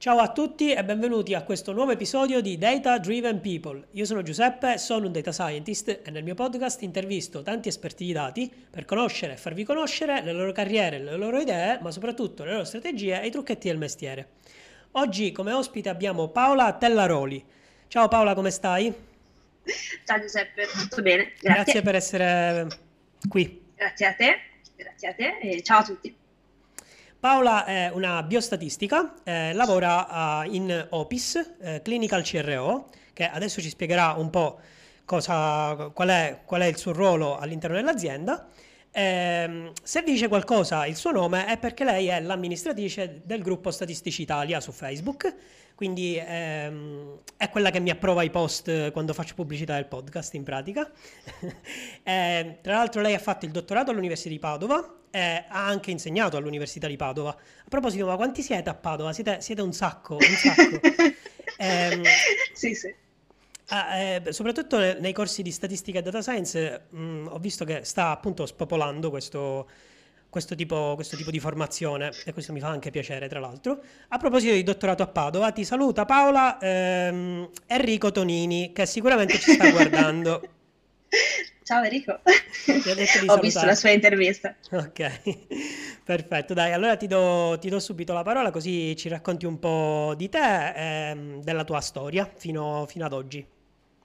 Ciao a tutti e benvenuti a questo nuovo episodio di Data Driven People. Io sono Giuseppe, sono un data scientist e nel mio podcast intervisto tanti esperti di dati per conoscere e farvi conoscere le loro carriere, le loro idee, ma soprattutto le loro strategie e i trucchetti del mestiere. Oggi come ospite abbiamo Paola Tellaroli. Ciao Paola, come stai? Ciao Giuseppe, tutto bene? Grazie, Grazie per essere qui. Grazie a te, grazie a te e ciao a tutti. Paola è una biostatistica, eh, lavora uh, in OPIS, eh, Clinical CRO, che adesso ci spiegherà un po' cosa, qual, è, qual, è, il suo ruolo all'interno dell'azienda. Eh, se vi dice qualcosa il suo nome è perché lei è l'amministratrice del gruppo Statistici Italia su Facebook, quindi ehm, è quella che mi approva i post quando faccio pubblicità del podcast in pratica. eh, tra l'altro lei ha fatto il dottorato all'Università di Padova, eh, ha anche insegnato all'Università di Padova. A proposito, ma quanti siete a Padova? Siete, siete un sacco, un sacco. eh, sì, sì. Ah, eh, soprattutto nei corsi di statistica e data science mh, mm, ho visto che sta appunto spopolando questo, questo, tipo, questo tipo di formazione e questo mi fa anche piacere tra l'altro. A proposito di dottorato a Padova, ti saluta Paola ehm, Enrico Tonini che sicuramente ci sta guardando. Ciao Enrico, ho visto la sua intervista. Ok, perfetto. Dai, allora ti do, ti do, subito la parola così ci racconti un po' di te e ehm, della tua storia fino, fino ad oggi.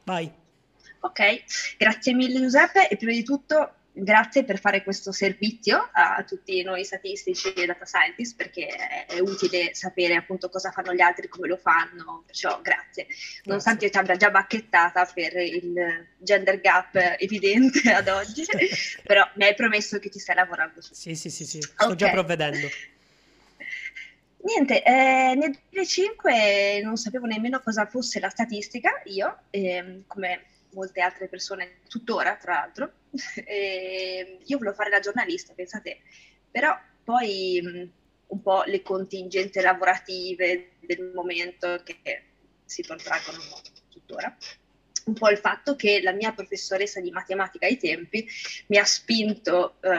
Vai. Ok, grazie mille Giuseppe e prima di tutto grazie per fare questo servizio a tutti noi statistici e data scientist perché è utile sapere appunto cosa fanno gli altri, come lo fanno, perciò grazie. Nonostante io ti abbia già bacchettata per il gender gap evidente ad oggi, però mi hai promesso che ti stai lavorando su. Sì, sì, sì, sì. sto okay. già provvedendo. Niente, eh, nel 2005 non sapevo nemmeno cosa fosse la statistica, io, eh, come molte altre persone tuttora, tra l'altro. E io volevo fare la giornalista, pensate, però poi mh, un po' le contingenze lavorative del momento che si protraggono tuttora un po' il fatto che la mia professoressa di matematica ai tempi mi ha spinto eh,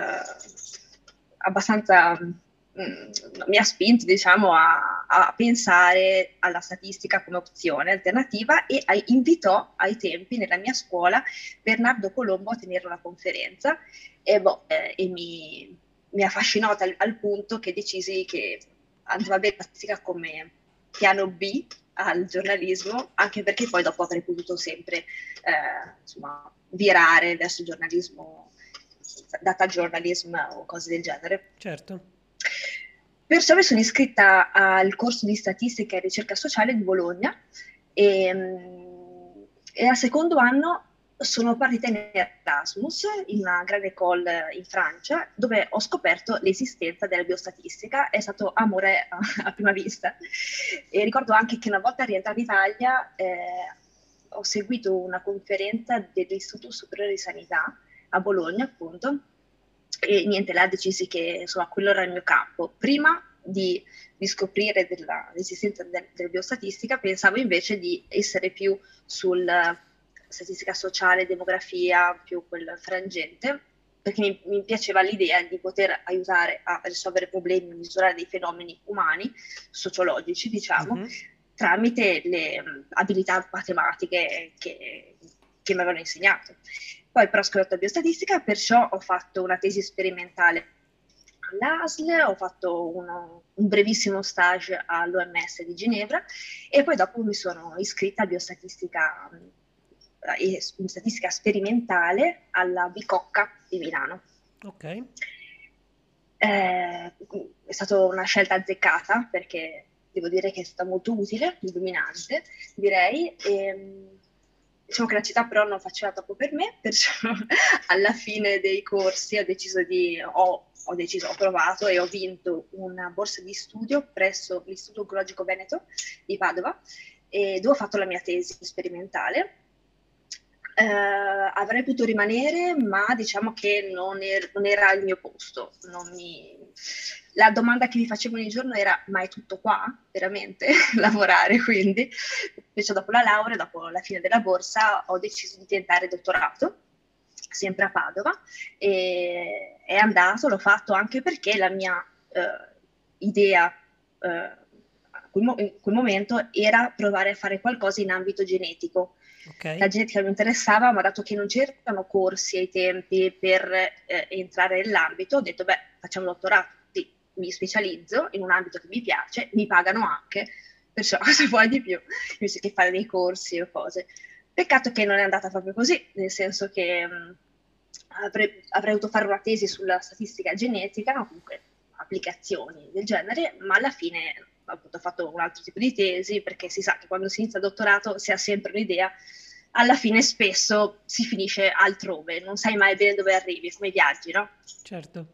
abbastanza Mm, mi ha spinto diciamo, a, a, pensare alla statistica come opzione alternativa e a, invitò ai tempi nella mia scuola Bernardo Colombo a tenere una conferenza e, boh, eh, e mi, mi, affascinò al, al, punto che decisi che andava bene la statistica come piano B al giornalismo, anche perché poi dopo avrei potuto sempre eh, insomma, virare verso il giornalismo, data journalism o cose del genere. Certo. Perciò mi sono iscritta al corso di statistica e ricerca sociale di Bologna e, mm, e al secondo anno sono partita in Erasmus in una grande école in Francia dove ho scoperto l'esistenza della biostatistica, è stato amore a, a prima vista. E ricordo anche che una volta rientrata in Italia eh, ho seguito una conferenza dell'Istituto Superiore di Sanità a Bologna appunto e niente, là decisi che insomma quello era il mio campo. Prima di, di scoprire della, l'esistenza del, della biostatistica pensavo invece di essere più sulla statistica sociale, demografia, più quel frangente, perché mi, mi, piaceva l'idea di poter aiutare a risolvere problemi, misurare dei fenomeni umani, sociologici, diciamo, mm-hmm. tramite le abilità matematiche che, che mi avevano insegnato. Poi però ho scoperto biostatistica, perciò ho fatto una tesi sperimentale all'ASL, ho fatto uno, un brevissimo stage all'OMS di Ginevra e poi dopo mi sono iscritta a biostatistica eh, statistica sperimentale alla Bicocca di Milano. Ok. Eh, è stata una scelta azzeccata perché devo dire che è stata molto utile, illuminante, direi. E, ehm, Diciamo che la città però non faceva troppo per me, perciò alla fine dei corsi ho deciso di, ho, ho, deciso, ho provato e ho vinto una borsa di studio presso l'Istituto Oncologico Veneto di Padova, dove ho fatto la mia tesi sperimentale. Eh, avrei potuto rimanere, ma diciamo che non, er- non era il mio posto, mi, la domanda che mi facevo ogni giorno era ma è tutto qua? Veramente lavorare quindi. Invece dopo la laurea dopo la fine della borsa ho deciso di tentare dottorato sempre a Padova e è andato l'ho fatto anche perché la mia eh, idea eh, in quel momento era provare a fare qualcosa in ambito genetico. Okay. La genetica mi interessava, ma dato che non c'erano corsi ai tempi per eh, entrare nell'ambito, ho detto, beh, facciamo dottorato, sì, mi specializzo in un ambito che mi piace, mi pagano anche, perciò cosa vuoi di più, invece che fare dei corsi o cose. Peccato che non è andata proprio così, nel senso che mh, avrei, avrei dovuto fare una tesi sulla statistica genetica, comunque applicazioni del genere, ma alla fine appunto, ho fatto un altro tipo di tesi perché si sa che quando si inizia il dottorato si ha sempre un'idea, alla fine spesso si finisce altrove, non sai mai bene dove arrivi, come viaggi, no? Certo.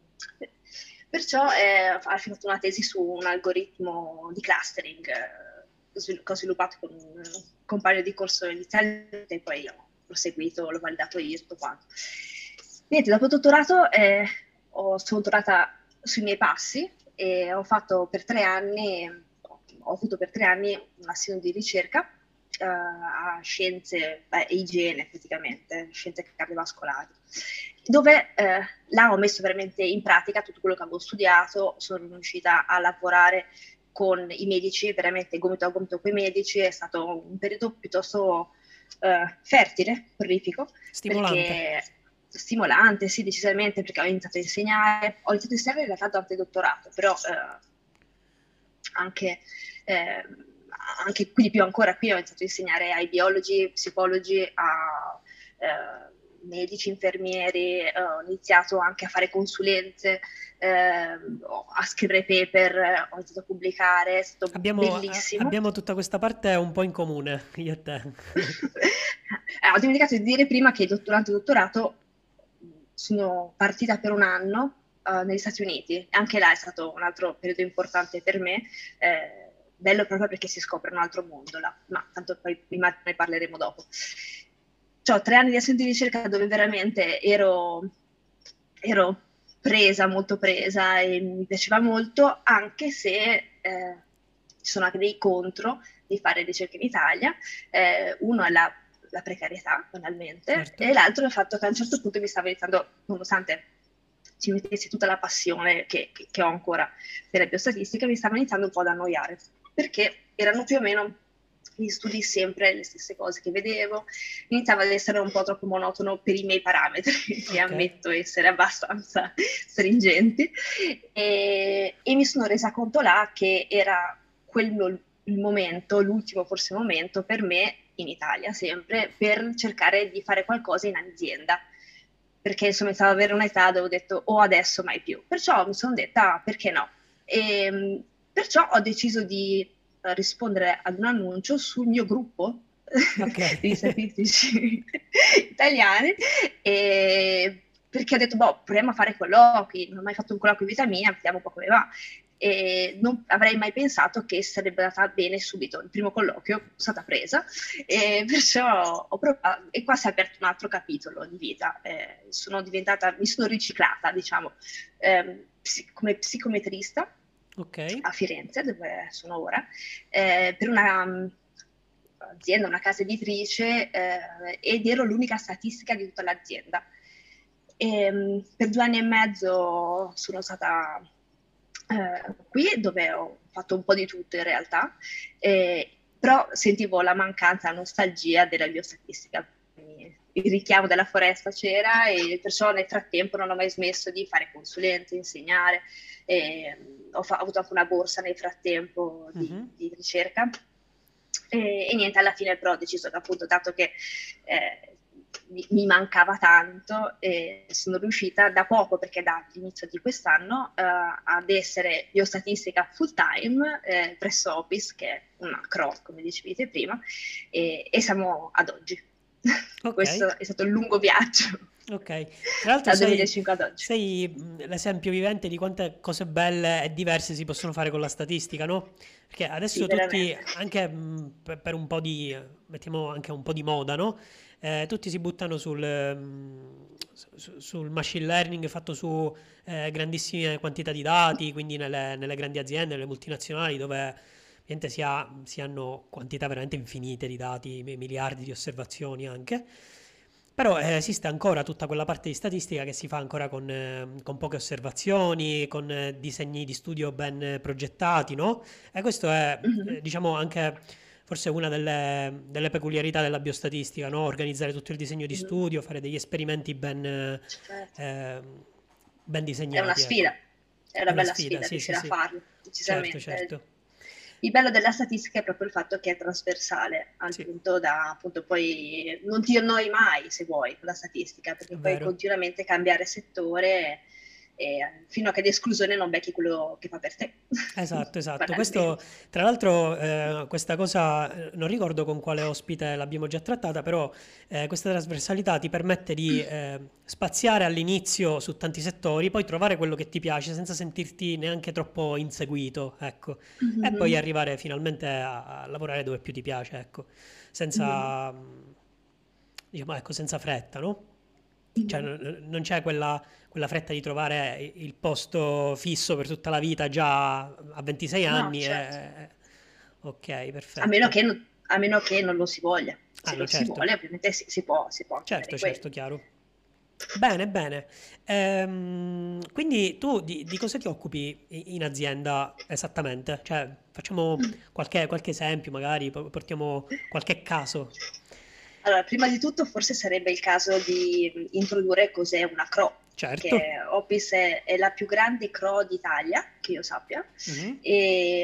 Perciò eh, ho fatto una tesi su un algoritmo di clustering eh, che ho sviluppato con un compagno di corso iniziale e poi ho proseguito, l'ho validato io tutto quanto. Niente, dopo il dottorato eh, ho, sono tornata sui miei passi e ho fatto per tre anni, ho avuto per tre anni un assegno di ricerca uh, a scienze e igiene praticamente, scienze cardiovascolari, dove eh, là ho messo veramente in pratica tutto quello che avevo studiato, sono riuscita a lavorare con i medici, veramente gomito a gomito con i medici, è stato un periodo piuttosto uh, fertile, prolifico, stimolante. Perché stimolante, sì, decisamente, perché ho iniziato a insegnare, ho iniziato a insegnare in realtà durante il dottorato, però eh, anche, eh, anche qui di più ancora qui ho iniziato a insegnare ai biologi, psicologi, a eh, medici, infermieri, ho iniziato anche a fare consulenze, ehm, a scrivere paper, ho iniziato a pubblicare, è stato abbiamo, bellissimo. Abbiamo tutta questa parte un po' in comune, io e te. eh, ho dimenticato di dire prima che durante il dottorato sono partita per un anno uh, negli Stati Uniti. Anche là è stato un altro periodo importante per me. Eh, bello proprio perché si scopre un altro mondo là, ma tanto poi ne parleremo dopo. Ho tre anni di assento di ricerca dove veramente ero, ero, presa, molto presa e mi piaceva molto, anche se eh, ci sono anche dei contro di fare ricerca in Italia. Eh, uno è la la precarietà banalmente certo. e l'altro il fatto che a un certo punto mi stava iniziando, nonostante ci mettessi tutta la passione che, che, che ho ancora per la biostatistica, mi stava iniziando un po' ad annoiare perché erano più o meno gli studi sempre le stesse cose che vedevo, iniziava ad essere un po' troppo monotono per i miei parametri, okay. che ammetto essere abbastanza stringenti, e, e, mi sono resa conto là che era quello il momento, l'ultimo forse momento per me in Italia sempre, per cercare di fare qualcosa in azienda. Perché insomma ad avere un'età dove ho detto o oh, adesso mai più. Perciò mi sono detta perché no. E, ehm, perciò ho deciso di uh, rispondere ad un annuncio sul mio gruppo okay. di statistici italiani e perché ho detto, boh, proviamo a fare colloqui, non ho mai fatto un colloquio in vita mia, vediamo un po' come va e non avrei mai pensato che sarebbe andata bene subito. Il primo colloquio è stata presa e perciò ho provato, e qua si è aperto un altro capitolo di vita. Eh, sono diventata, mi sono riciclata, diciamo, eh, come psicometrista okay. a Firenze, dove sono ora, eh, per una um, azienda, una casa editrice eh, ed ero l'unica statistica di tutta l'azienda. E, um, per due anni e mezzo sono stata eh, qui dove ho fatto un po' di tutto in realtà, eh, però sentivo la mancanza, la nostalgia della biostatistica. Il richiamo della foresta c'era e perciò nel frattempo non ho mai smesso di fare consulenze, insegnare. ho, fa- ho, avuto anche una borsa nel frattempo di, uh-huh. di ricerca. E, e, niente, alla fine però ho deciso che appunto, dato che eh, mi, mancava tanto e sono riuscita da poco, perché dall'inizio di quest'anno, uh, ad essere biostatistica full time eh, presso Opis, che è una CRO, come dicevete prima, e, e siamo ad oggi. Okay. Questo è stato un lungo viaggio. Ok, tra l'altro sei, sei, l'esempio vivente di quante cose belle e diverse si possono fare con la statistica, no? Perché adesso sì, tutti, anche mh, per, un po' di, mettiamo anche un po' di moda, no? eh, tutti si buttano sul, sul, machine learning fatto su eh, grandissime quantità di dati, quindi nelle, nelle, grandi aziende, nelle multinazionali dove si, ha, si hanno quantità veramente infinite di dati, miliardi di osservazioni anche. Però eh, esiste ancora tutta quella parte di statistica che si fa ancora con, eh, con poche osservazioni, con eh, disegni di studio ben progettati, no? E questo è, Mhm. eh, diciamo, anche forse una delle, delle peculiarità della biostatistica, no? Organizzare tutto il disegno di Mhm. studio, fare degli esperimenti ben, eh, Certo. ehm, ben È una disegnati, ecco. sfida, è È una una bella sfida, sfida sì, sì, riuscire a sì. farlo, Certo, decisamente. certo. Il bello della statistica è proprio il fatto che è trasversale, al Sì, punto da appunto poi non ti annoi mai se vuoi con la statistica, perché puoi continuamente cambiare settore e, fino a che d'esclusione non becchi quello che fa per te. Esatto, esatto. Questo, tra l'altro, eh, questa cosa, eh, non ricordo con quale ospite l'abbiamo già trattata, però eh, questa trasversalità ti permette di eh, spaziare all'inizio su tanti settori, poi trovare quello che ti piace senza sentirti neanche troppo inseguito, ecco. E poi arrivare finalmente a, a lavorare dove più ti piace, ecco, senza, mm, diciamo, ecco, senza fretta, no? Cioè, Mhm. non non c'è quella, quella fretta di trovare il posto fisso per tutta la vita già a 26 No, anni. certo. e- Ok, A meno perfetto. che, non- a meno che non lo si voglia. Ah, Se no, lo si certo. vuole, ovviamente si, si può, si può Certo, certo, quello. chiaro. Bene, bene. Ehm, quindi tu di, di cosa ti occupi in azienda esattamente? Cioè, facciamo qualche, qualche esempio, magari po- portiamo qualche caso. Allora, prima di tutto forse sarebbe il caso di introdurre cos'è una CRO, Certo. che Opis è, è la più grande CRO d'Italia, che io sappia, Mhm. e,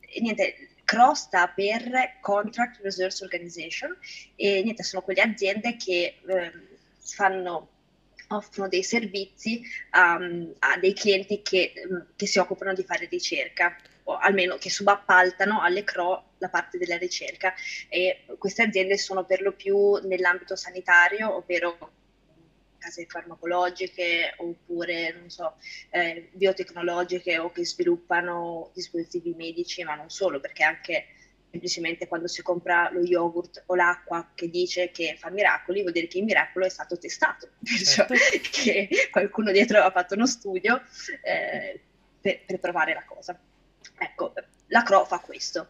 e niente, CRO sta per Contract Research Organization e niente, sono quelle aziende che ehm, fanno, offrono dei servizi um, a dei clienti che, che si occupano di fare ricerca o almeno che subappaltano alle CRO la parte della ricerca e queste aziende sono per lo più nell'ambito sanitario, ovvero case farmacologiche oppure, non so, eh, biotecnologiche o che sviluppano dispositivi medici, ma non solo, perché anche semplicemente quando si compra lo yogurt o l'acqua che dice che fa miracoli, vuol dire che il miracolo è stato testato, perciò Certo. che qualcuno dietro ha fatto uno studio eh, per, per provare la cosa. Ecco, la CRO fa questo.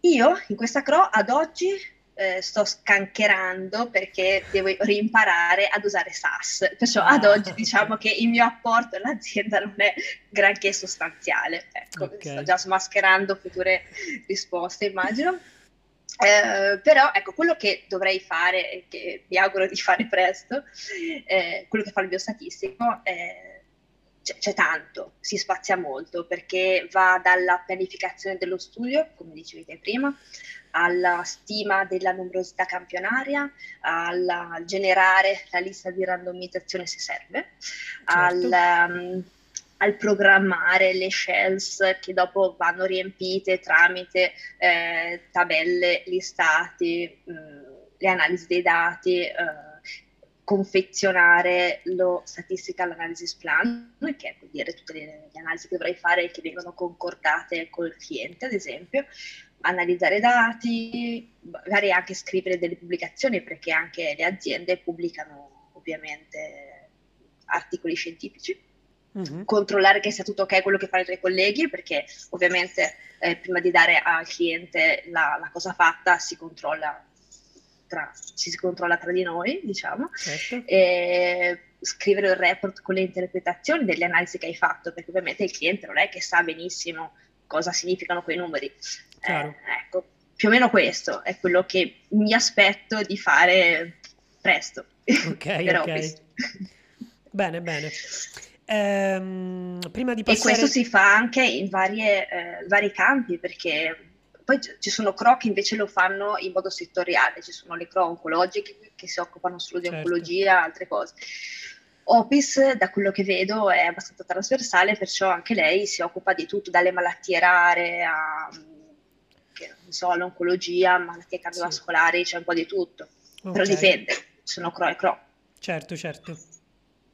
Io in questa CRO ad oggi eh, sto scancherando perché devo rimparare ad usare SAS, perciò ad Ah, oggi diciamo che il mio apporto all'azienda non è granché sostanziale. Ecco, Ok. sto già smascherando future risposte, immagino. Eh, però ecco, quello che dovrei fare e che mi auguro di fare presto, eh, quello che fa il biostatistico, eh, c'è, c'è tanto, si spazia molto perché va dalla pianificazione dello studio, come dicevi te prima, alla stima della numerosità campionaria, al generare la lista di randomizzazione se serve, al, Certo. um, al programmare le shells che dopo vanno riempite tramite eh, tabelle, listati, mh, le analisi dei dati, eh, confezionare lo statistical analysis plan, che vuol dire tutte le, le analisi che dovrei fare e che vengono concordate col cliente, ad esempio, analizzare dati, magari anche scrivere delle pubblicazioni, perché anche le aziende pubblicano ovviamente articoli scientifici Mhm. controllare che sia tutto ok quello che fanno i tuoi colleghi, perché ovviamente eh, prima di dare al cliente la, la cosa fatta si controlla tra, ci si controlla tra di noi, diciamo, Certo. e scrivere il report con le interpretazioni delle analisi che hai fatto, perché ovviamente il cliente non è che sa benissimo cosa significano quei numeri. Eh, ecco, più o meno questo è quello che mi aspetto di fare presto. Ok, per ok. Bene, bene. Ehm, prima di E questo passare... si fa anche in varie, eh, vari campi, perché poi ci sono CRO che invece lo fanno in modo settoriale, ci sono le CRO oncologiche che si occupano solo di Certo. oncologia, altre cose. Opis, da quello che vedo, è abbastanza trasversale, perciò anche lei si occupa di tutto, dalle malattie rare a, che non so, all'oncologia, malattie cardiovascolari, c'è un po' di tutto. Però Ok. dipende, sono CRO e CRO. Certo, certo.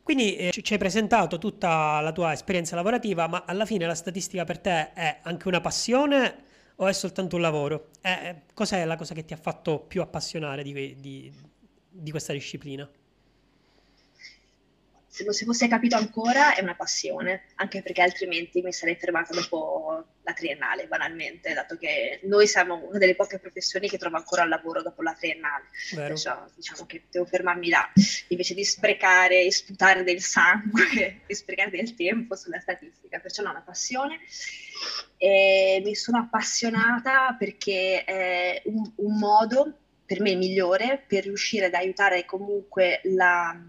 Quindi eh, ci hai presentato tutta la tua esperienza lavorativa, ma alla fine la statistica per te è anche una passione o è soltanto un lavoro? Eh, eh, cos'è la cosa che ti ha fatto più appassionare di, di- di questa disciplina? Se non si fosse capito ancora, è una passione, anche perché altrimenti mi sarei fermata dopo la triennale, banalmente, dato che noi siamo una delle poche professioni che trova ancora il lavoro dopo la triennale. Perciò diciamo che devo fermarmi là, invece di sprecare e sputare del sangue e sprecare del tempo sulla statistica. Perciò è una passione. E mi sono appassionata perché è un, un modo per me migliore per riuscire ad aiutare comunque la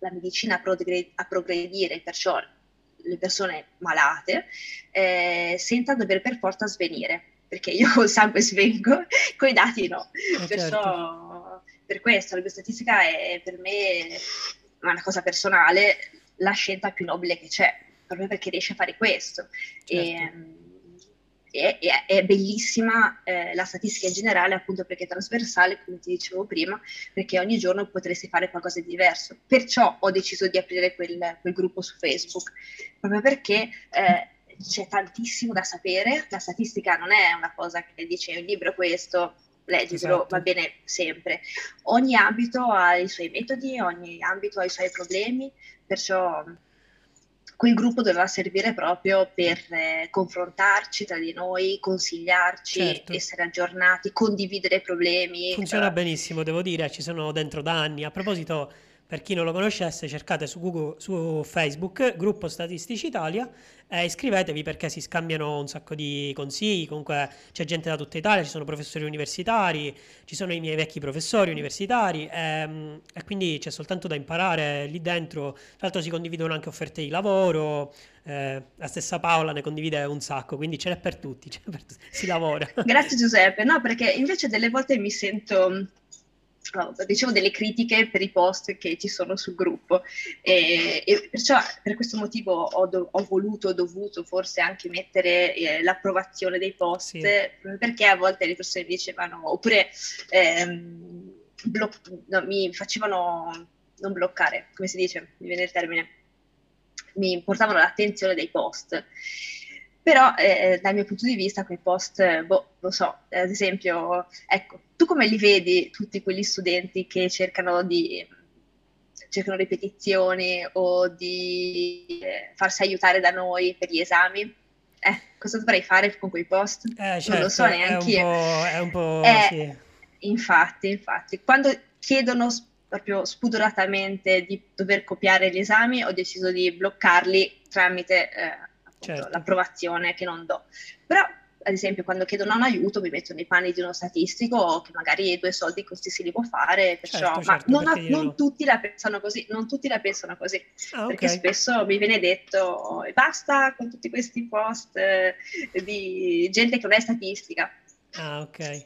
la medicina a, progred- a progredire, perciò le persone malate, eh, senza dover per forza svenire, perché io col sangue svengo, con i dati no. Eh perciò certo. per questo la biostatistica è per me una cosa personale, la scelta più nobile che c'è, proprio perché riesce a fare questo. Certo. E, ehm, è, è, è bellissima eh, la statistica in generale, appunto perché è trasversale, come ti dicevo prima, perché ogni giorno potresti fare qualcosa di diverso. Perciò ho deciso di aprire quel, quel gruppo su Facebook, proprio perché eh, c'è tantissimo da sapere. La statistica non è una cosa che dice un libro questo, leggitelo, esatto. va bene sempre. Ogni ambito ha i suoi metodi, ogni ambito ha i suoi problemi, perciò quel gruppo doveva servire proprio per eh, confrontarci tra di noi, consigliarci, certo. essere aggiornati, condividere problemi. Funziona però... benissimo, devo dire, ci sono dentro da anni. A proposito, per chi non lo conoscesse, cercate su, Google, su Facebook, Gruppo Statistici Italia, e iscrivetevi perché si scambiano un sacco di consigli. Comunque c'è gente da tutta Italia, ci sono professori universitari, ci sono i miei vecchi professori universitari, e, ehm, e quindi c'è soltanto da imparare lì dentro. Tra l'altro si condividono anche offerte di lavoro. Eh, la stessa Paola ne condivide un sacco, quindi ce n'è per tutti, per tutti si lavora. Grazie Giuseppe, no perché invece delle volte mi sento diciamo delle critiche per i post che ci sono sul gruppo. E, e perciò per questo motivo ho, do, ho, voluto, dovuto forse anche mettere eh, l'approvazione dei post sì. perché a volte le persone dicevano oppure ehm, bloc- no, mi facevano non bloccare come si dice, mi viene il termine mi portavano l'attenzione dei post però eh, dal mio punto di vista quei post, boh, lo so, ad esempio, ecco, tu come li vedi tutti quegli studenti che cercano di cercano ripetizioni o di eh, farsi aiutare da noi per gli esami? Eh, cosa dovrei fare con quei post? Eh, certo, non lo so certo, neanche io. È un po'... Eh, sì. Infatti, infatti, quando chiedono proprio spudoratamente di dover copiare gli esami, ho deciso di bloccarli tramite eh, certo. l'approvazione che non do. Però, ad esempio, quando chiedono un aiuto mi metto nei panni di uno statistico che magari due soldi così si li può fare, perciò, certo, ma certo, non, ha, non tutti la pensano così, non tutti la pensano così, ah, perché okay. spesso mi viene detto basta con tutti questi post eh, di gente che non è statistica. Ah, ok. Eh,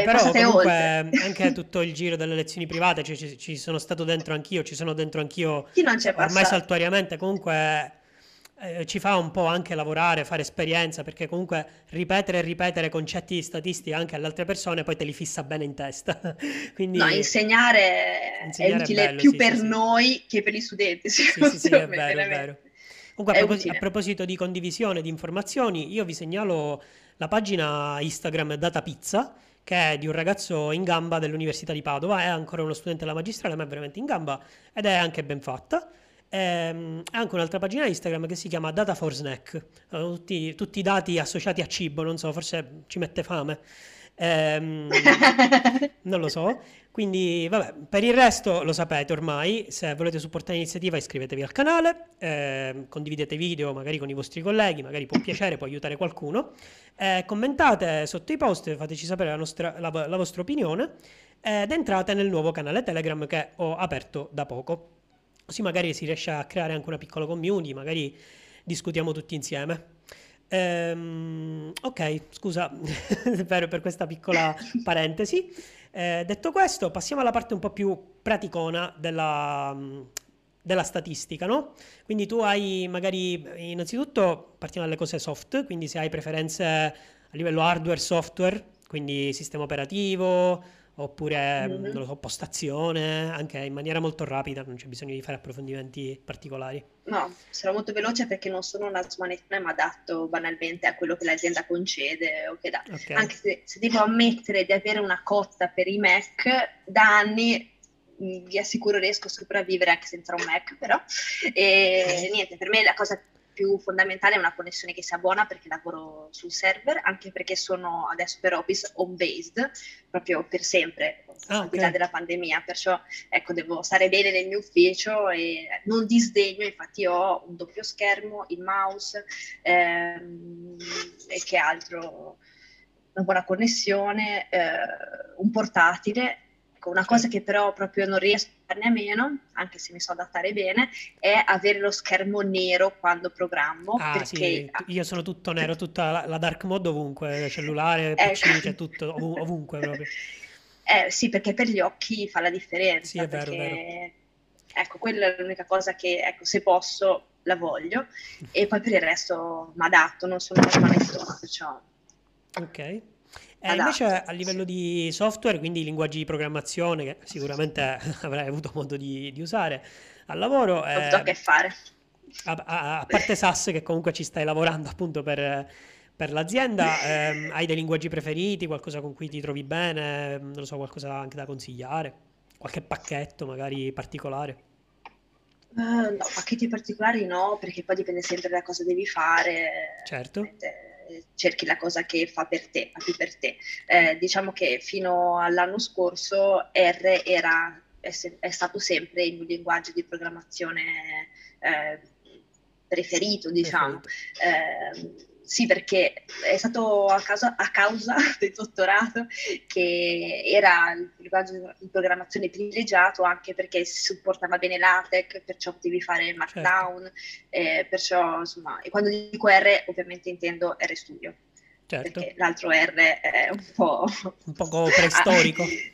eh, però comunque anche tutto il giro delle lezioni private, cioè, ci, ci, sono stato dentro anch'io, ci sono dentro anch'io Chi non c'è ormai passato? saltuariamente, comunque eh, ci fa un po' anche lavorare, fare esperienza, perché comunque ripetere e ripetere concetti di statistica anche alle altre persone poi te li fissa bene in testa. Quindi, no, insegnare, insegnare è utile è bello, più sì, per sì, noi sì. che per gli studenti. Sì, sì, sì, è vero, è vero. Comunque, a, propos- a, proposito di condivisione di informazioni, io vi segnalo la pagina Instagram Data Pizza, che è di un ragazzo in gamba dell'Università di Padova, è ancora uno studente della magistrale, ma è veramente in gamba ed è anche ben fatta. Ehm, anche un'altra pagina Instagram che si chiama Data for Snack, tutti, tutti, i dati associati a cibo, non so, forse ci mette fame. Ehm, non lo so. Quindi, vabbè, per il resto lo sapete ormai. Se volete supportare l'iniziativa, iscrivetevi al canale, eh, condividete video magari con i vostri colleghi, magari può piacere, può aiutare qualcuno. Eh, commentate sotto i post, fateci sapere la, nostra, la, la vostra opinione ed entrate nel nuovo canale Telegram che ho aperto da poco. Così magari si riesce a creare anche una piccola community, magari discutiamo tutti insieme. Ehm, ok, scusa per, per, questa piccola parentesi. Eh, detto questo, passiamo alla parte un po' più praticona della, della statistica, no? Quindi tu hai magari, innanzitutto partiamo dalle cose soft, quindi se hai preferenze a livello hardware, software, quindi sistema operativo, oppure mm-hmm. non lo so, postazione, anche in maniera molto rapida, non c'è bisogno di fare approfondimenti particolari. No, sarò molto veloce perché non sono una smanettone, ma adatto banalmente a quello che l'azienda concede o che dà. Okay. Anche se, se, devo ammettere di avere una cotta per i Mac, da anni vi assicuro riesco a sopravvivere anche senza un Mac, però. E niente, per me la cosa più fondamentale è una connessione che sia buona perché lavoro sul server, anche perché sono adesso per Office home-based, proprio per sempre, ah, al di là della pandemia, perciò ecco, devo stare bene nel mio ufficio e non disdegno, infatti ho un doppio schermo, il mouse ehm, e che altro, una buona connessione, eh, un portatile Ecco, una cosa che però proprio non riesco a farne a meno, anche se mi so adattare bene, è avere lo schermo nero quando programmo. Ah, perché... sì. Io sono tutto nero, tutta la, la dark mode ovunque, cellulare, PC, ecco. c'è tutto ov- ovunque proprio. Eh, sì, perché per gli occhi fa la differenza. Sì, è vero, perché... vero. Ecco, quella è l'unica cosa che, ecco, se posso, la voglio. E poi per il resto mi adatto, non sono una manettona, perciò... Ok. Eh, invece a livello di software, quindi linguaggi di programmazione che sicuramente avrai avuto modo di, di usare al lavoro. Ho avuto a che fare. A, a, a, parte SAS che comunque ci stai lavorando appunto per, per l'azienda, ehm, hai dei linguaggi preferiti, qualcosa con cui ti trovi bene, non lo so, qualcosa anche da consigliare, qualche pacchetto magari particolare? Uh, no, pacchetti particolari no, perché poi dipende sempre da cosa devi fare. Certo. Ovviamente cerchi la cosa che fa per te, fa più per te. Eh, diciamo che fino all'anno scorso R era, è, è stato sempre il mio linguaggio di programmazione eh, preferito, diciamo. Eh, sì, perché è stato a causa, a causa, del dottorato che era il linguaggio di programmazione privilegiato anche perché si supportava bene LaTeX, perciò potevi fare Markdown, certo. eh, perciò insomma, e quando dico R ovviamente intendo RStudio, certo. perché l'altro R è un po'... un po' preistorico.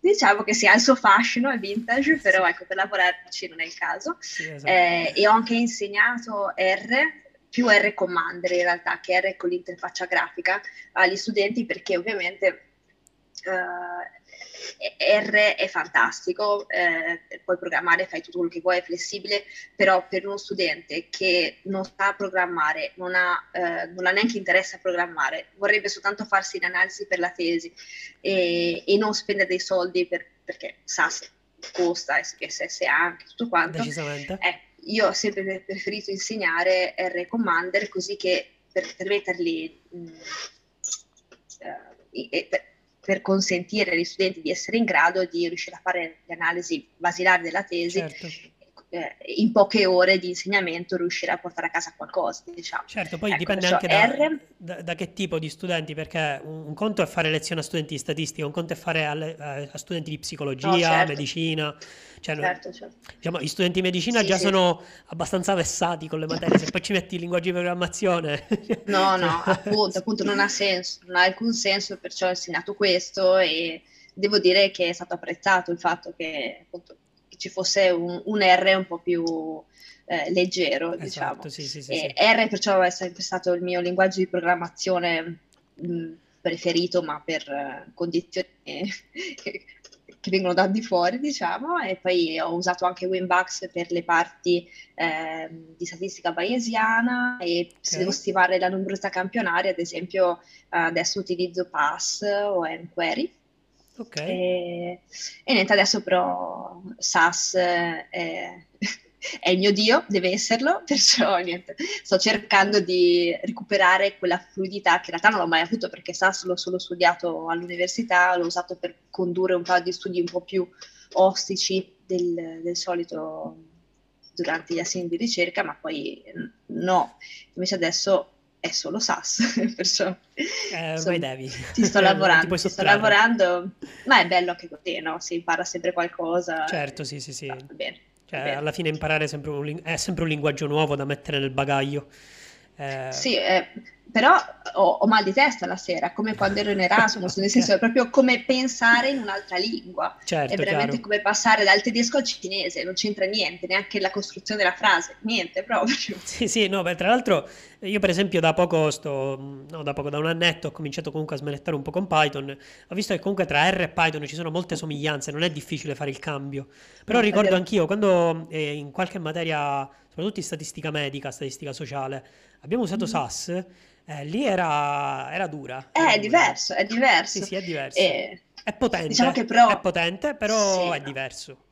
diciamo che si ha il suo fascino, è vintage, però ecco, per lavorarci non è il caso. Sì, esatto. eh, e ho anche insegnato R più R Commander in realtà che R con l'interfaccia grafica agli studenti perché ovviamente uh, R è fantastico, eh, puoi programmare, fai tutto quello che vuoi, è flessibile, però per uno studente che non sa programmare, non ha, eh, non ha neanche interesse a programmare, vorrebbe soltanto farsi l'analisi per la tesi e, e non spendere dei soldi per, perché sa costa, SPSS anche, tutto quanto. Decisamente. Eh, io ho sempre preferito insegnare R Commander così che per permetterli mh, mm, eh, per, per, consentire agli studenti di essere in grado di riuscire a fare le analisi basilari della tesi certo eh, in poche ore di insegnamento riuscire a portare a casa qualcosa. Diciamo. Certo, poi ecco, dipende anche da, da, da, che tipo di studenti, perché un, un, conto è fare lezioni a studenti di statistica, un conto è fare alle, a studenti di psicologia, no, certo. medicina. Cioè, certo, certo. Diciamo, I studenti di medicina sì, già sì. sono abbastanza vessati con le materie, se poi ci metti il linguaggio di programmazione. no, no, appunto, appunto non ha senso, non ha alcun senso, perciò ho insegnato questo e devo dire che è stato apprezzato il fatto che appunto, ci fosse un, un R un po' più eh, leggero, esatto, diciamo. Sì, sì, sì, R perciò è sempre stato il mio linguaggio di programmazione mh, preferito, ma per uh, condizioni che, che, vengono da di fuori, diciamo, e poi ho usato anche Winbugs per le parti eh, di statistica bayesiana e okay. se devo stimare la numerosità campionaria, ad esempio adesso utilizzo Pass o Enquiry Ok. E, e niente, adesso però SAS è, è, il mio dio, deve esserlo, perciò niente, sto cercando di recuperare quella fluidità che in realtà non ho mai avuto perché SAS l'ho solo studiato all'università, l'ho usato per condurre un paio di studi un po' più ostici del, del solito durante gli assegni di ricerca, ma poi no, invece adesso è solo SAS, perciò eh, insomma, devi. ci sto lavorando, ci sto lavorando, ma è bello anche così, no? Si impara sempre qualcosa. Certo, sì, sì, sì. bene. Cioè, bene. alla fine imparare è sempre, un, è sempre un linguaggio nuovo da mettere nel bagaglio. Eh... Sì, eh, però ho, ho, mal di testa la sera, come quando ero in Erasmus, nel senso è proprio come pensare in un'altra lingua. Certo, è veramente chiaro. come passare dal tedesco al cinese, non c'entra niente, neanche la costruzione della frase, niente proprio. Sì, sì, no, beh, tra l'altro io per esempio da poco sto, no, da poco, da un annetto ho cominciato comunque a smanettare un po' con Python, ho visto che comunque tra R e Python ci sono molte somiglianze, non è difficile fare il cambio, però no, ricordo anch'io quando eh, in qualche materia, soprattutto in statistica medica, statistica sociale, abbiamo usato mm. SAS, eh, lì era, era dura. Eh, è diverso, è diverso. Sì, sì, è diverso. E, È potente, Diciamo che però... è potente, però Sì, è no. diverso.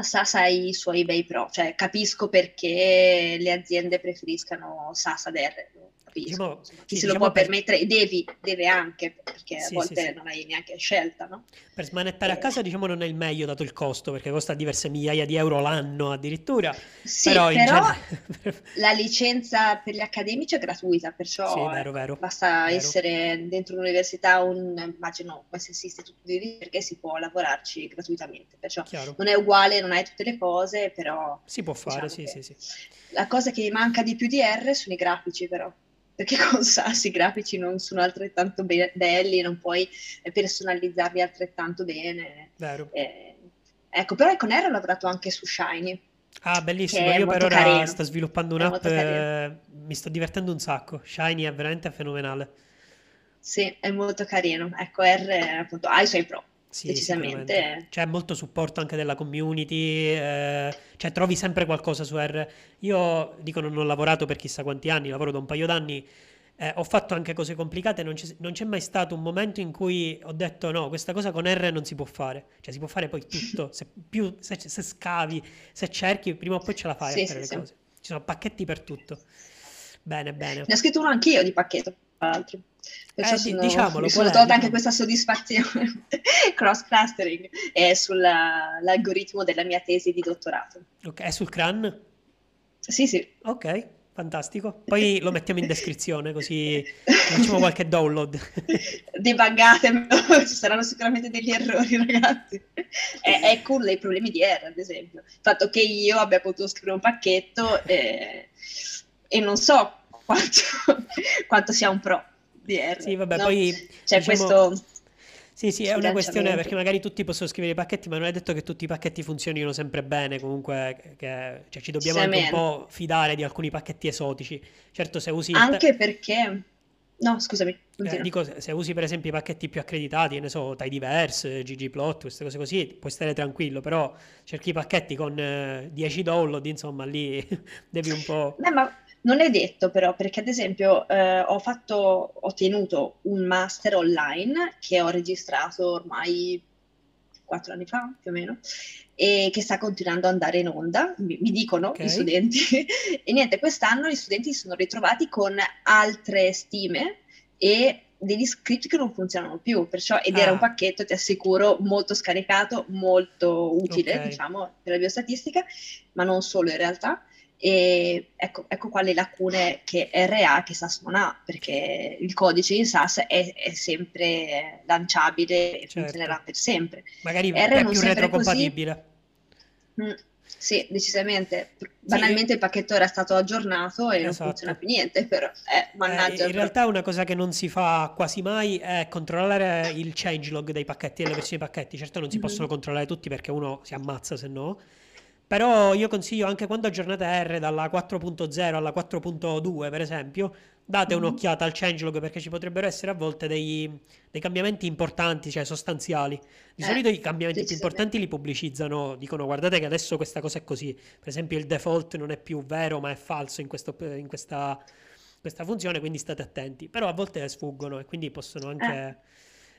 Sasa ha i suoi bei pro, cioè capisco perché le aziende preferiscano Sasa lo capisco. Diciamo, Insomma, sì, chi se lo diciamo può per- permettere, devi, deve anche, perché a Sì, sì, volte sì. non hai neanche scelta, no? Per smanettare a Eh. casa, diciamo, non è il meglio dato il costo, perché costa diverse migliaia di euro l'anno addirittura. Sì, però però genere... la licenza per gli accademici è gratuita, perciò ecco, vero, vero. basta Vero. essere dentro l'università, un, immagino qualsiasi istituto di ricerca si può lavorarci gratuitamente, perciò Chiaro. non è uguale, non hai tutte le cose, però Si può fare, diciamo sì, sì, sì. la cosa che mi manca di più di R sono i grafici, però. Perché con SAS i grafici non sono altrettanto be- belli, non puoi eh, personalizzarli altrettanto bene. Vero. Eh, ecco, però con R ho lavorato anche su Shiny, Ah, bellissimo. Io per ora carino. sto sviluppando un'app, eh, mi sto divertendo un sacco. Shiny è veramente fenomenale. Sì, è molto carino. Ecco, R appunto ha i suoi pro, Sì, decisamente. C'è molto supporto anche della community, eh, cioè trovi sempre qualcosa su R. Io dico non ho lavorato per chissà quanti anni, lavoro da un paio d'anni, eh, ho fatto anche cose complicate, non c'è non c'è mai stato un momento in cui ho detto no, questa cosa con R non si può fare. Cioè si può fare poi tutto, se, più, se, se scavi, se cerchi, prima o poi ce la fai a Sì, fare sì, le cose. Ci sono pacchetti per tutto. Bene, bene. Ne ho scritto uno anch'io di pacchetto, tra l'altro. Perciò Eh, sono- diciamolo, mi sono tolta anche questa soddisfazione. Cross clustering è sull'algoritmo della mia tesi di dottorato. Ok, è sul CRAN? Sì, sì. Ok, fantastico. Poi lo mettiamo in descrizione così facciamo qualche download. Debuggatemelo, ci saranno sicuramente degli errori, ragazzi. È, è cool dei problemi di R, ad esempio. Il fatto che io abbia potuto scrivere un pacchetto eh, e non so quanto, quanto sia un pro di R. Sì, vabbè, no? poi C'è diciamo- questo... Sì, sì, è una questione perché magari tutti possono scrivere i pacchetti, ma non è detto che tutti i pacchetti funzionino sempre bene, comunque che, cioè, ci dobbiamo anche un po' fidare di alcuni pacchetti esotici. Certo, se usi Anche perché... No, scusami, eh, dico, se usi per esempio i pacchetti più accreditati, ne so, Tidyverse, ggplot, queste cose così, puoi stare tranquillo, però cerchi i pacchetti con eh, 10 download, insomma, lì devi un po'... Beh, ma non è detto però, perché ad esempio eh, ho fatto, ho tenuto un master online che ho registrato ormai quattro anni fa, più o meno, e che sta continuando ad andare in onda, mi, mi dicono Ok. gli studenti. E niente, quest'anno gli studenti si sono ritrovati con altre stime e degli script che non funzionano più, perciò, ed era Ah. un pacchetto, ti assicuro, molto scaricato, molto utile, Ok. diciamo, per la biostatistica, ma non solo in realtà. E ecco, ecco qua le lacune che RA che SAS non ha, perché il codice in SAS è, è sempre lanciabile e Certo. funzionerà per sempre. Magari R è non più retrocompatibile. Mm, sì, decisamente. Banalmente il pacchetto era stato aggiornato e non Esatto. funziona più niente, però eh, Eh, mannaggia. in realtà una cosa che non si fa quasi mai è controllare il changelog dei pacchetti, delle versioni dei pacchetti. Certo non si Mhm. possono controllare tutti perché uno si ammazza se no. Però io consiglio anche quando aggiornate R dalla 4.0 alla 4.2 per esempio, date Mhm. un'occhiata al changelog perché ci potrebbero essere a volte dei, dei cambiamenti importanti, cioè sostanziali. Di Eh, solito i cambiamenti più importanti li pubblicizzano, dicono guardate che adesso questa cosa è così. Per esempio il default non è più vero ma è falso in, questo- in questa, questa funzione, quindi state attenti. Però a volte sfuggono e quindi possono anche,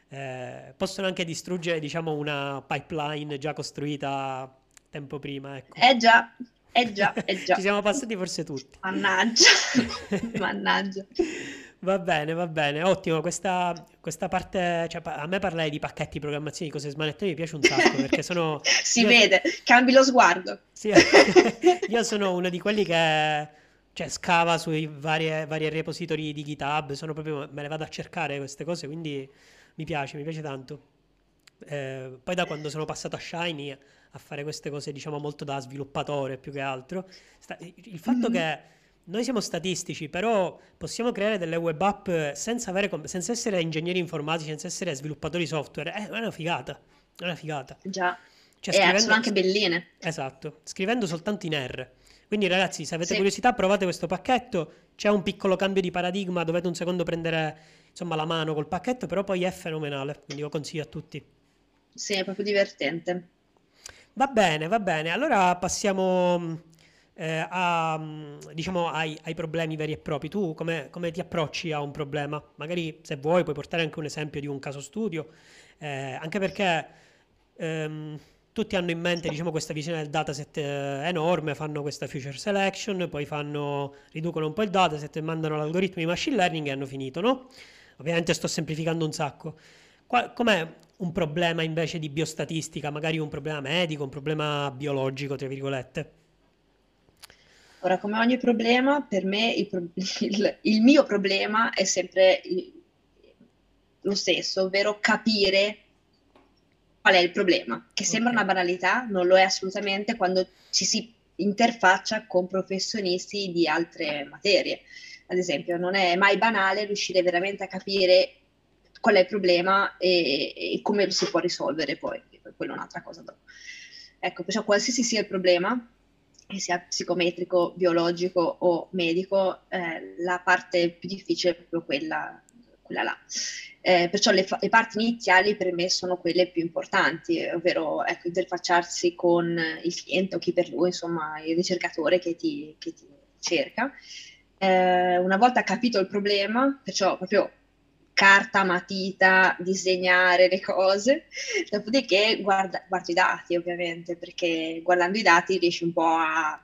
eh, possono anche distruggere, diciamo, una pipeline già costruita tempo prima, ecco. Eh già, eh già, eh già. Ci siamo passati forse tutti. Mannaggia, mannaggia. Va bene, va bene, ottimo. Questa, questa parte, cioè, a me parlare di pacchetti, programmazioni, cose smanettoni mi piace un sacco perché sono. Si io- vede, cambi lo sguardo. Sì, io sono uno di quelli che cioè, scava sui varie, vari repository di GitHub, sono proprio, me le vado a cercare queste cose, quindi mi piace, mi piace tanto. Eh, poi da quando sono passato a Shiny a fare queste cose, diciamo, molto da sviluppatore più che altro, sta- il fatto Mhm. che noi siamo statistici, però possiamo creare delle web app senza, avere com- senza essere ingegneri informatici, senza essere sviluppatori software, è una figata, è una figata. Già. Cioè, e eh, scrivendo- sono anche belline. Esatto, scrivendo soltanto in R. Quindi ragazzi, se avete Sì. curiosità, provate questo pacchetto. C'è un piccolo cambio di paradigma, dovete un secondo prendere insomma la mano col pacchetto, però poi è fenomenale, quindi lo consiglio a tutti. Sì, è proprio divertente. Va bene, va bene. Allora passiamo mh, eh, a, diciamo, ai, ai, problemi veri e propri. Tu come, come, ti approcci a un problema? Magari se vuoi puoi portare anche un esempio di un caso studio, eh, anche perché ehm, tutti hanno in mente diciamo, questa visione del dataset eh, enorme, fanno questa future selection, poi fanno, riducono un po' il dataset, mandano l'algoritmo di machine learning e hanno finito, no? Ovviamente sto semplificando un sacco. Qual, com'è un problema invece di biostatistica, magari un problema medico, un problema biologico, tra virgolette? Ora, come ogni problema, per me il, pro- il, il mio problema è sempre il, lo stesso, ovvero capire qual è il problema, che sembra okay. una banalità, non lo è assolutamente quando ci si interfaccia con professionisti di altre materie. Ad esempio, non è mai banale riuscire veramente a capire qual è il problema e, e come si può risolvere poi, quella è un'altra cosa dopo. Ecco, perciò qualsiasi sia il problema, che sia psicometrico, biologico o medico, eh, la parte più difficile è proprio quella, quella là. Eh, perciò le, fa- le, parti iniziali per me sono quelle più importanti, ovvero ecco, interfacciarsi con il cliente o chi per lui, insomma, il ricercatore che ti, che ti cerca. Eh, una volta capito il problema, perciò proprio carta, matita, disegnare le cose, dopodiché guarda, guardo i dati ovviamente, perché guardando i dati riesci un po' a,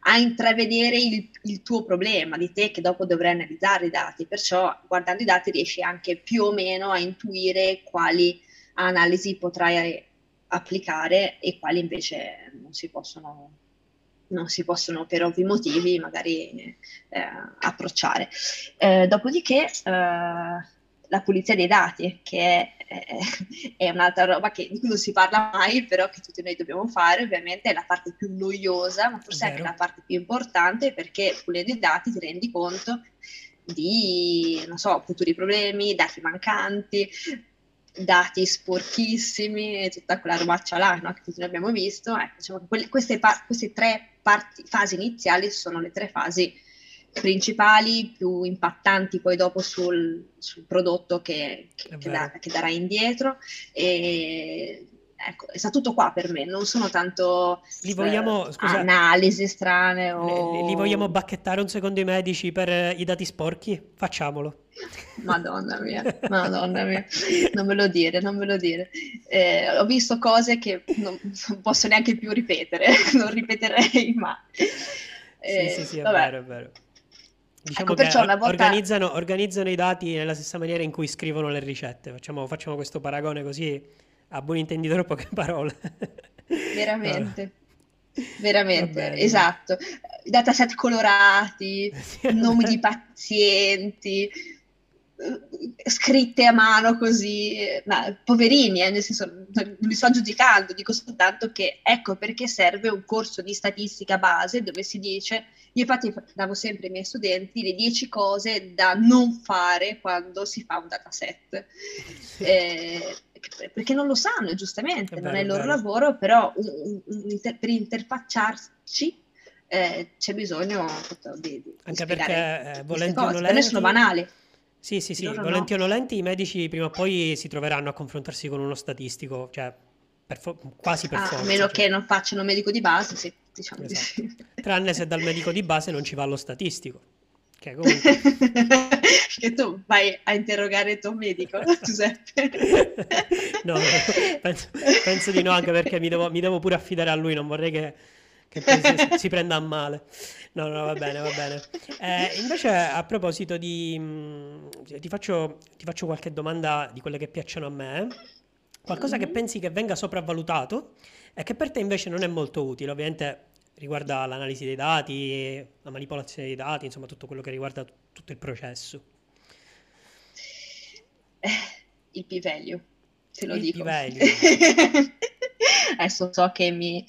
a intravedere il, il, tuo problema di te che dopo dovrai analizzare i dati, perciò guardando i dati riesci anche più o meno a intuire quali analisi potrai applicare e quali invece non si possono non si possono per ovvi motivi magari eh, approcciare. Eh, dopodiché eh, la pulizia dei dati, che è, è, un'altra roba che, di cui non si parla mai, però che tutti noi dobbiamo fare, ovviamente è la parte più noiosa, ma forse anche la parte più importante, perché pulendo i dati ti rendi conto di, non so, futuri problemi, dati mancanti, dati sporchissimi tutta quella robaccia là no? che tutti noi abbiamo visto. Ecco, diciamo quelle, queste, queste, tre parti, fasi iniziali sono le tre fasi principali, più impattanti poi dopo sul, sul prodotto che, che, che, da, che, darà indietro. E, ecco, sta tutto qua per me, non sono tanto li vogliamo, eh, scusa, analisi strane o... Li vogliamo bacchettare un secondo i medici per eh, i dati sporchi? Facciamolo. Madonna mia, madonna mia, non me lo dire, non me lo dire. Eh, ho visto cose che non, non, posso neanche più ripetere, non ripeterei mai. Eh, sì, sì, sì, è vabbè. vero, è vero. Diciamo ecco, che volta... organizzano, organizzano, i dati nella stessa maniera in cui scrivono le ricette. Facciamo, facciamo questo paragone così a buon intenditore poche parole. Veramente. Veramente, esatto. Dataset colorati, nomi di pazienti, scritte a mano così, ma poverini, eh, nel senso, non li sto giudicando, dico soltanto che ecco perché serve un corso di statistica base dove si dice, io infatti davo sempre ai miei studenti le 10 cose da non fare quando si fa un dataset, eh, perché non lo sanno, giustamente, è non è il loro lavoro, però un, un, un, per interfacciarci eh, c'è bisogno di, di Anche perché eh, volenti o nolenti... sono banali sì, sì, sì, volenti no. o nolenti i medici prima o poi si troveranno a confrontarsi con uno statistico, cioè per fo- quasi per ah, forza. A meno cioè. che non facciano medico di base, sì, diciamo esatto. di sì. Tranne se dal medico di base non ci va lo statistico. Che comunque... che tu vai a interrogare il tuo medico, Giuseppe. no, penso, penso, di no, anche perché mi devo, mi devo pure affidare a lui, non vorrei che che si, si, prenda a male. No, no, va bene, va bene. Eh, invece, a proposito di... Mh, mm, ti, faccio, ti, faccio, qualche domanda di quelle che piacciono a me. Qualcosa mm-hmm. che pensi che venga sopravvalutato e che per te invece non è molto utile. Ovviamente riguarda l'analisi dei dati, la manipolazione dei dati, insomma tutto quello che riguarda t- tutto il processo. Eh, il p-value, te lo il dico. P-value. adesso so che mi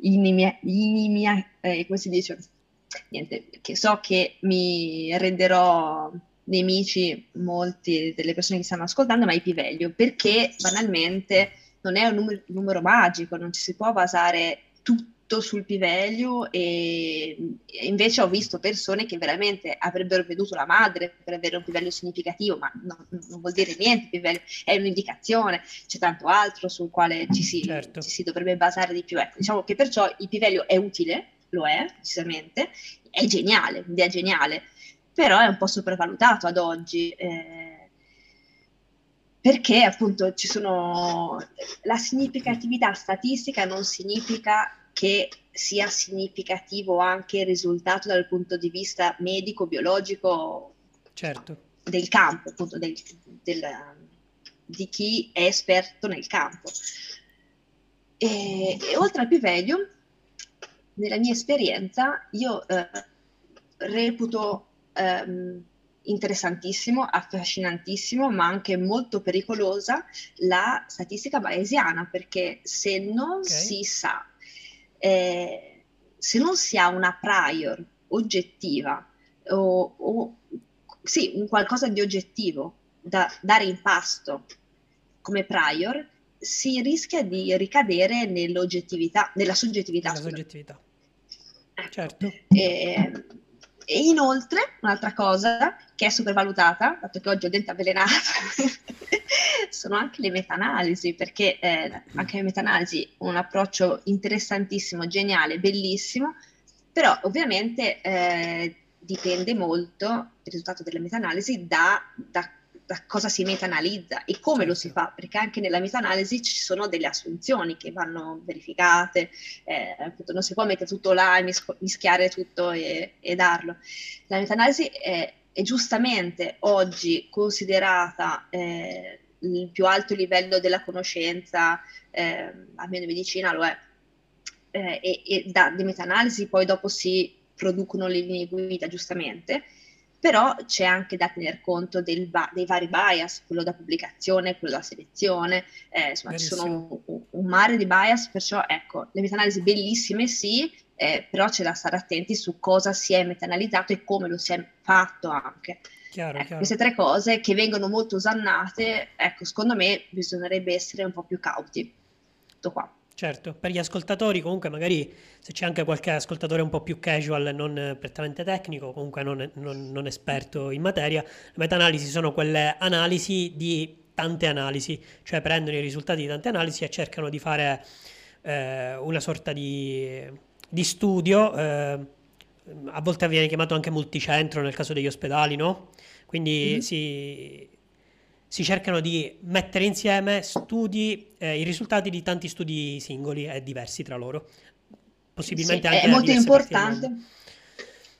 inimia, inimia eh, come si dice? Niente, che so che mi renderò nemici molti delle persone che stanno ascoltando, ma i piveglio, perché banalmente non è un numero, numero magico, non ci si può basare tutto tutto sul P-value e invece ho visto persone che veramente avrebbero veduto la madre per avere un P-value significativo, ma no, non vuol dire niente, P-value è un'indicazione, c'è tanto altro sul quale ci si, certo. ci si dovrebbe basare di più. Ecco, diciamo che perciò il P-value è utile, lo è, decisamente, è geniale, un'idea geniale, però è un po' sopravvalutato ad oggi. Eh, perché appunto ci sono la significatività statistica non significa che sia significativo anche il risultato dal punto di vista medico, biologico certo. del campo, appunto del, del, di chi è esperto nel campo. E, e oltre al P-Value, nella mia esperienza, io eh, reputo ehm, interessantissimo, affascinantissimo, ma anche molto pericolosa la statistica bayesiana, perché se non okay. si sa, eh, se non si ha una prior oggettiva o, o sì, un qualcosa di oggettivo da dare in pasto come prior, si rischia di ricadere nell'oggettività, nella soggettività. Nella soggettività. Ecco. Certo. E, e inoltre, un'altra cosa che è sopravvalutata, dato che oggi ho dente avvelenato, sono anche le meta-analisi, perché eh, anche le meta-analisi un approccio interessantissimo, geniale, bellissimo, però ovviamente eh, dipende molto il risultato della meta-analisi da, da da cosa si meta-analizza e come lo si certo. fa, perché anche nella meta-analisi ci sono delle assunzioni che vanno verificate, eh, appunto non si può mettere tutto là e mis- mischiare tutto e, e darlo. La meta-analisi è, è, giustamente oggi considerata eh, il più alto livello della conoscenza, eh, almeno in medicina lo è, eh, e, e da di meta-analisi poi dopo si producono le linee guida giustamente, però c'è anche da tener conto ba- dei vari bias, quello da pubblicazione, quello da selezione, eh, insomma ci sono un, un, mare di bias, perciò ecco, le meta-analisi bellissime sì, eh, però c'è da stare attenti su cosa si è meta-analizzato e come lo si è fatto anche. Chiaro, ecco, chiaro. Queste tre cose che vengono molto usannate, ecco, secondo me bisognerebbe essere un po' più cauti. Tutto qua. Certo, per gli ascoltatori comunque magari se c'è anche qualche ascoltatore un po' più casual, non prettamente tecnico, comunque non, non, non esperto in materia, le meta-analisi sono quelle analisi di tante analisi, cioè prendono i risultati di tante analisi e cercano di fare eh, una sorta di, di studio, eh, a volte viene chiamato anche multicentro nel caso degli ospedali, no? Quindi mm-hmm. si si cercano di mettere insieme studi, eh, i risultati di tanti studi singoli e diversi tra loro. Possibilmente sì, anche è molto importante.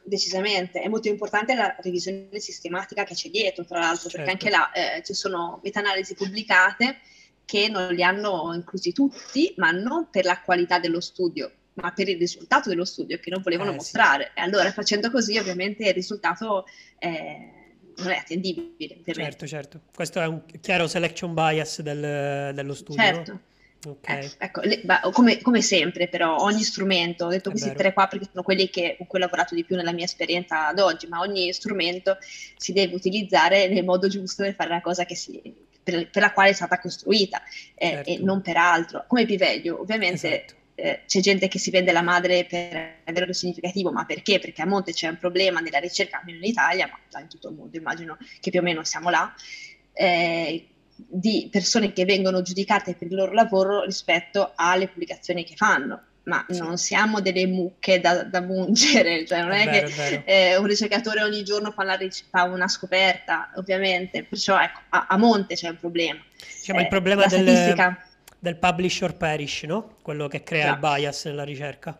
Decisamente, è molto importante la revisione sistematica che c'è dietro, tra l'altro, certo. perché anche là eh, ci sono meta-analisi pubblicate che non li hanno inclusi tutti, ma non per la qualità dello studio, ma per il risultato dello studio che non volevano eh, mostrare. Sì. E allora facendo così ovviamente il risultato è non è attendibile. Certo, certo. Questo è un chiaro selection bias del, dello studio. Certo. Okay. Eh, ecco, le, come, come, sempre, però, ogni strumento, ho detto è questi vero. tre qua perché sono quelli che, con cui ho lavorato di più nella mia esperienza ad oggi, ma ogni strumento si deve utilizzare nel modo giusto per fare la cosa si, per, per, la quale è stata costruita eh, certo. e non per altro. Come Piveglio, ovviamente. Esatto eh, c'è gente che si vende la madre per avere significativo, ma perché? Perché a monte c'è un problema nella ricerca, almeno in Italia, ma in tutto il mondo immagino che più o meno siamo là, eh, di persone che vengono giudicate per il loro lavoro rispetto alle pubblicazioni che fanno. Ma non siamo delle mucche da, da mungere, cioè non è, è che è eh, un ricercatore ogni giorno fa, la, fa, una scoperta, ovviamente, perciò ecco, a, a monte c'è un problema. Diciamo il eh, problema del... Statistica del publish or perish, no? Quello che crea no. il bias nella ricerca.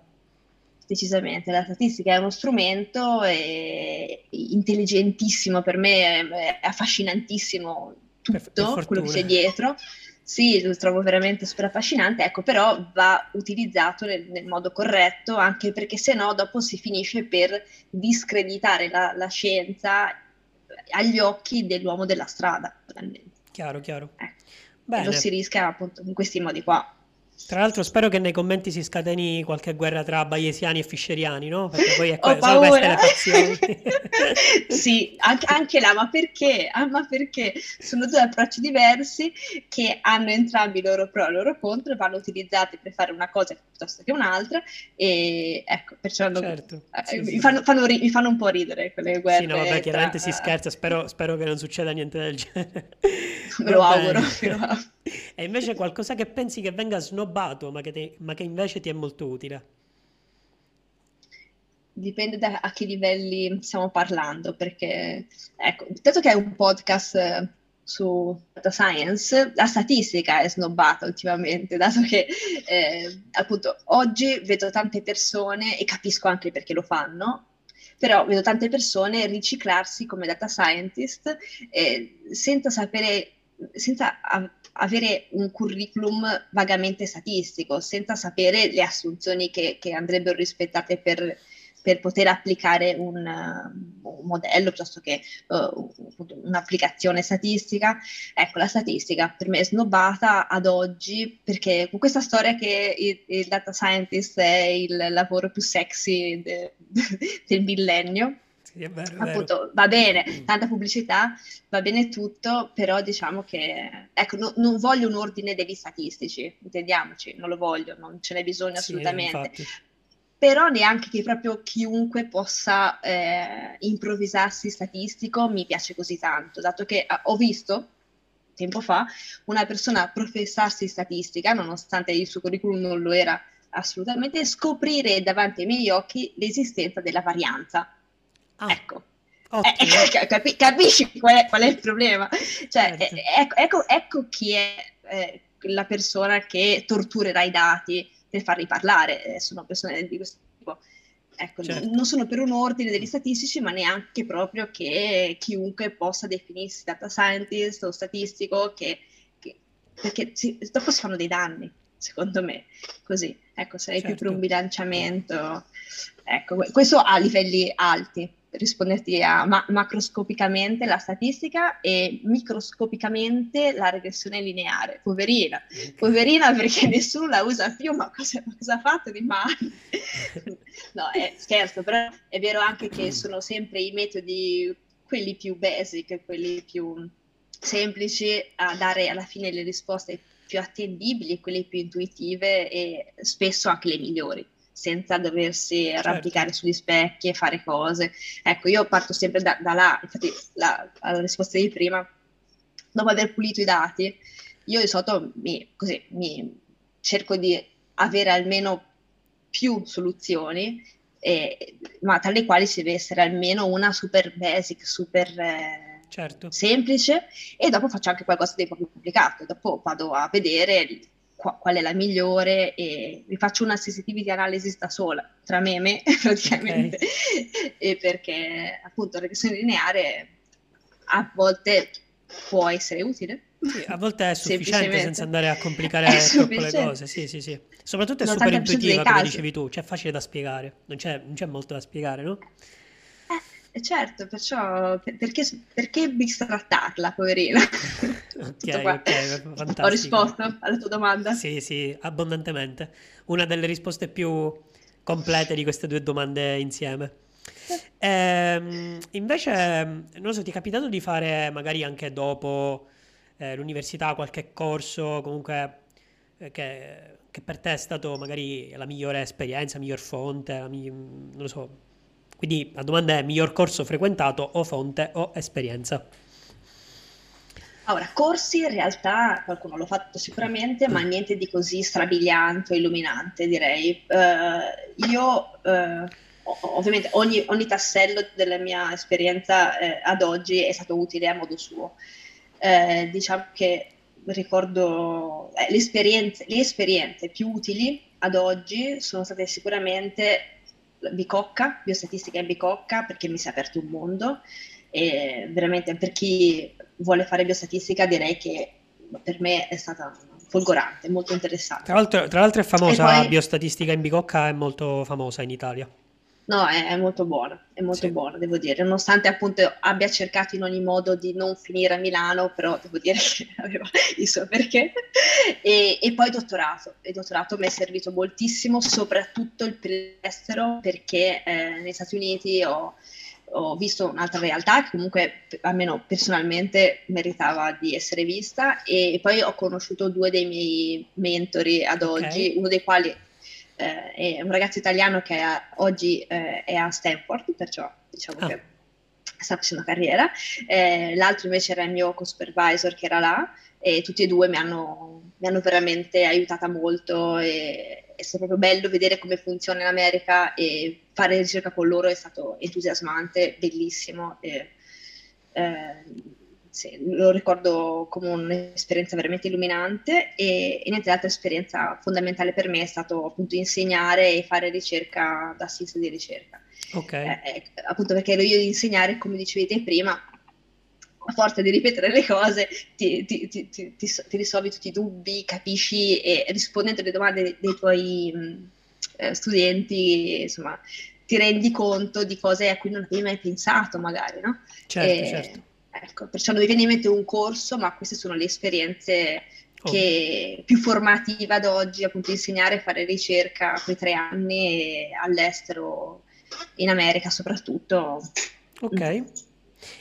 Decisamente, la statistica è uno strumento è intelligentissimo per me, è affascinantissimo tutto quello che c'è dietro. Sì, lo trovo veramente super affascinante, ecco, però va utilizzato nel, nel modo corretto, anche perché se no dopo si finisce per discreditare la, la scienza agli occhi dell'uomo della strada. Chiaro, chiaro. Ecco. Bene. lo si rischia appunto in questi modi qua. Tra l'altro spero che nei commenti si scateni qualche guerra tra bayesiani e fischeriani, no? Perché poi è que- sono queste le fazioni. sì, anche, anche, là, ma perché? Ah, ma perché? Sono due approcci diversi che hanno entrambi i loro pro e i loro contro vanno utilizzati per fare una cosa piuttosto che un'altra e ecco, perciò certo. eh, sì, mi. Fanno, fanno ri- mi, fanno, un po' ridere quelle guerre. Sì, no, vabbè, chiaramente tra... si scherza, spero, spero, che non succeda niente del genere. Me lo auguro, me lo auguro. E invece qualcosa che pensi che venga snobbato, ma che, te, ma che invece ti è molto utile? dipende da a che livelli stiamo parlando, perché ecco, dato che è un podcast eh, su data science, la statistica è snobbata ultimamente, dato che eh, appunto oggi vedo tante persone, e capisco anche perché lo fanno, però vedo tante persone riciclarsi come data scientist eh, senza sapere, senza avere un curriculum vagamente statistico, senza sapere le assunzioni che, che andrebbero rispettate per per poter applicare un, un modello piuttosto che uh, un'applicazione statistica. Ecco, la statistica per me è snobbata ad oggi perché con questa storia che il, il data scientist è il lavoro più sexy de, del millennio. Sì, è vero, Appunto, vero. va bene, tanta pubblicità, va bene tutto, però diciamo che, ecco, no, non voglio un ordine degli statistici, intendiamoci, non lo voglio, non ce n'è bisogno assolutamente. Sì, però neanche che proprio chiunque possa eh, improvvisarsi statistico mi piace così tanto, dato che eh, ho visto tempo fa una persona professarsi statistica, nonostante il suo curriculum non lo era assolutamente, scoprire davanti ai miei occhi l'esistenza della varianza. Ah. Ecco. Eh, eh capi- capisci qual è, qual è, il problema? Cioè, certo. Eh, ecco, ecco, ecco, chi è eh, la persona che torturerà i dati, per farli parlare, eh, sono persone di questo tipo. Ecco, certo. non sono per un ordine degli statistici, ma neanche proprio che chiunque possa definirsi data scientist o statistico, che, che, perché si, dopo si fanno dei danni, secondo me. Così, ecco, sarei certo. più per un certo. bilanciamento. Ecco, questo a livelli alti risponderti a ma- macroscopicamente la statistica e microscopicamente la regressione lineare. Poverina, poverina perché nessuno la usa più, ma cosa, cosa ha fatto di male? no, è, scherzo, però è vero anche che sono sempre i metodi, quelli più basic, quelli più semplici a dare alla fine le risposte più attendibili, quelle più intuitive e spesso anche le migliori senza doversi certo. arrampicare sugli specchi e fare cose. Ecco, io parto sempre da, da là, infatti la, la, risposta di prima, dopo aver pulito i dati, io di solito mi, così, mi cerco di avere almeno più soluzioni, eh, ma tra le quali ci deve essere almeno una super basic, super... Eh, certo. semplice e dopo faccio anche qualcosa di un po' più complicato. Dopo vado a vedere qual è la migliore e vi faccio una sensitivity analysis da sola, tra me e me praticamente, okay. e perché appunto la regressione lineare a volte può essere utile. Sì, a volte è sufficiente senza andare a complicare troppo le cose, sì, sì, sì. Soprattutto è super intuitiva, come dicevi tu, cioè è facile da spiegare, non c'è, non c'è molto da spiegare, no? Eh certo, perciò perché, perché bistrattarla, poverina? ok, ok, fantastico. Ho risposto alla tua domanda? Sì, sì, abbondantemente. Una delle risposte più complete di queste due domande insieme. Eh, invece, non so, ti è capitato di fare magari anche dopo eh, l'università qualche corso, comunque eh, che, che, per te è stato magari la migliore esperienza, la miglior fonte, la mi- non lo so, quindi la domanda è miglior corso frequentato o fonte o esperienza? Ora, corsi in realtà qualcuno l'ha fatto sicuramente, ma niente di così strabiliante o illuminante, direi. Uh, io, uh, ovviamente, ogni, ogni, tassello della mia esperienza eh, ad oggi è stato utile a modo suo. Eh, diciamo che ricordo eh, le, esperienze, le esperienze più utili ad oggi sono state sicuramente Bicocca, biostatistica in Bicocca, perché mi si è aperto un mondo e veramente per chi vuole fare biostatistica direi che per me è stata folgorante, molto interessante. Tra l'altro, tra l'altro è famosa, poi... biostatistica in Bicocca è molto famosa in Italia. No, è, è, molto buona, è molto sì. buona, devo dire, nonostante appunto abbia cercato in ogni modo di non finire a Milano, però devo dire che aveva il suo perché. E, e poi dottorato, il dottorato mi è servito moltissimo, soprattutto il estero, perché eh, negli Stati Uniti ho, ho visto un'altra realtà che comunque almeno personalmente meritava di essere vista e poi ho conosciuto due dei miei mentori ad okay. oggi, uno dei quali eh, è un ragazzo italiano che è, oggi eh, è a Stanford, perciò diciamo ah. che sta facendo carriera, eh, l'altro invece era il mio co-supervisor che era là e tutti e due mi hanno, mi hanno veramente aiutata molto e è stato proprio bello vedere come funziona in America e fare ricerca con loro è stato entusiasmante, bellissimo. E, eh, sì, lo ricordo come un'esperienza veramente illuminante e, e niente, l'altra esperienza fondamentale per me è stato appunto insegnare e fare ricerca da assist di ricerca. Ok. Eh, eh, appunto perché ero io di insegnare, come dicevi te prima, a forza di ripetere le cose ti, ti, ti, ti, risolvi tutti i dubbi, capisci e rispondendo alle domande dei tuoi mh, eh, studenti, insomma, ti rendi conto di cose a cui non avevi mai pensato magari, no? Certo, e, certo. Ecco, perciò non mi viene in mente un corso, ma queste sono le esperienze che più formativa ad oggi, appunto insegnare a fare ricerca quei tre anni all'estero, in America soprattutto. Ok. Mm.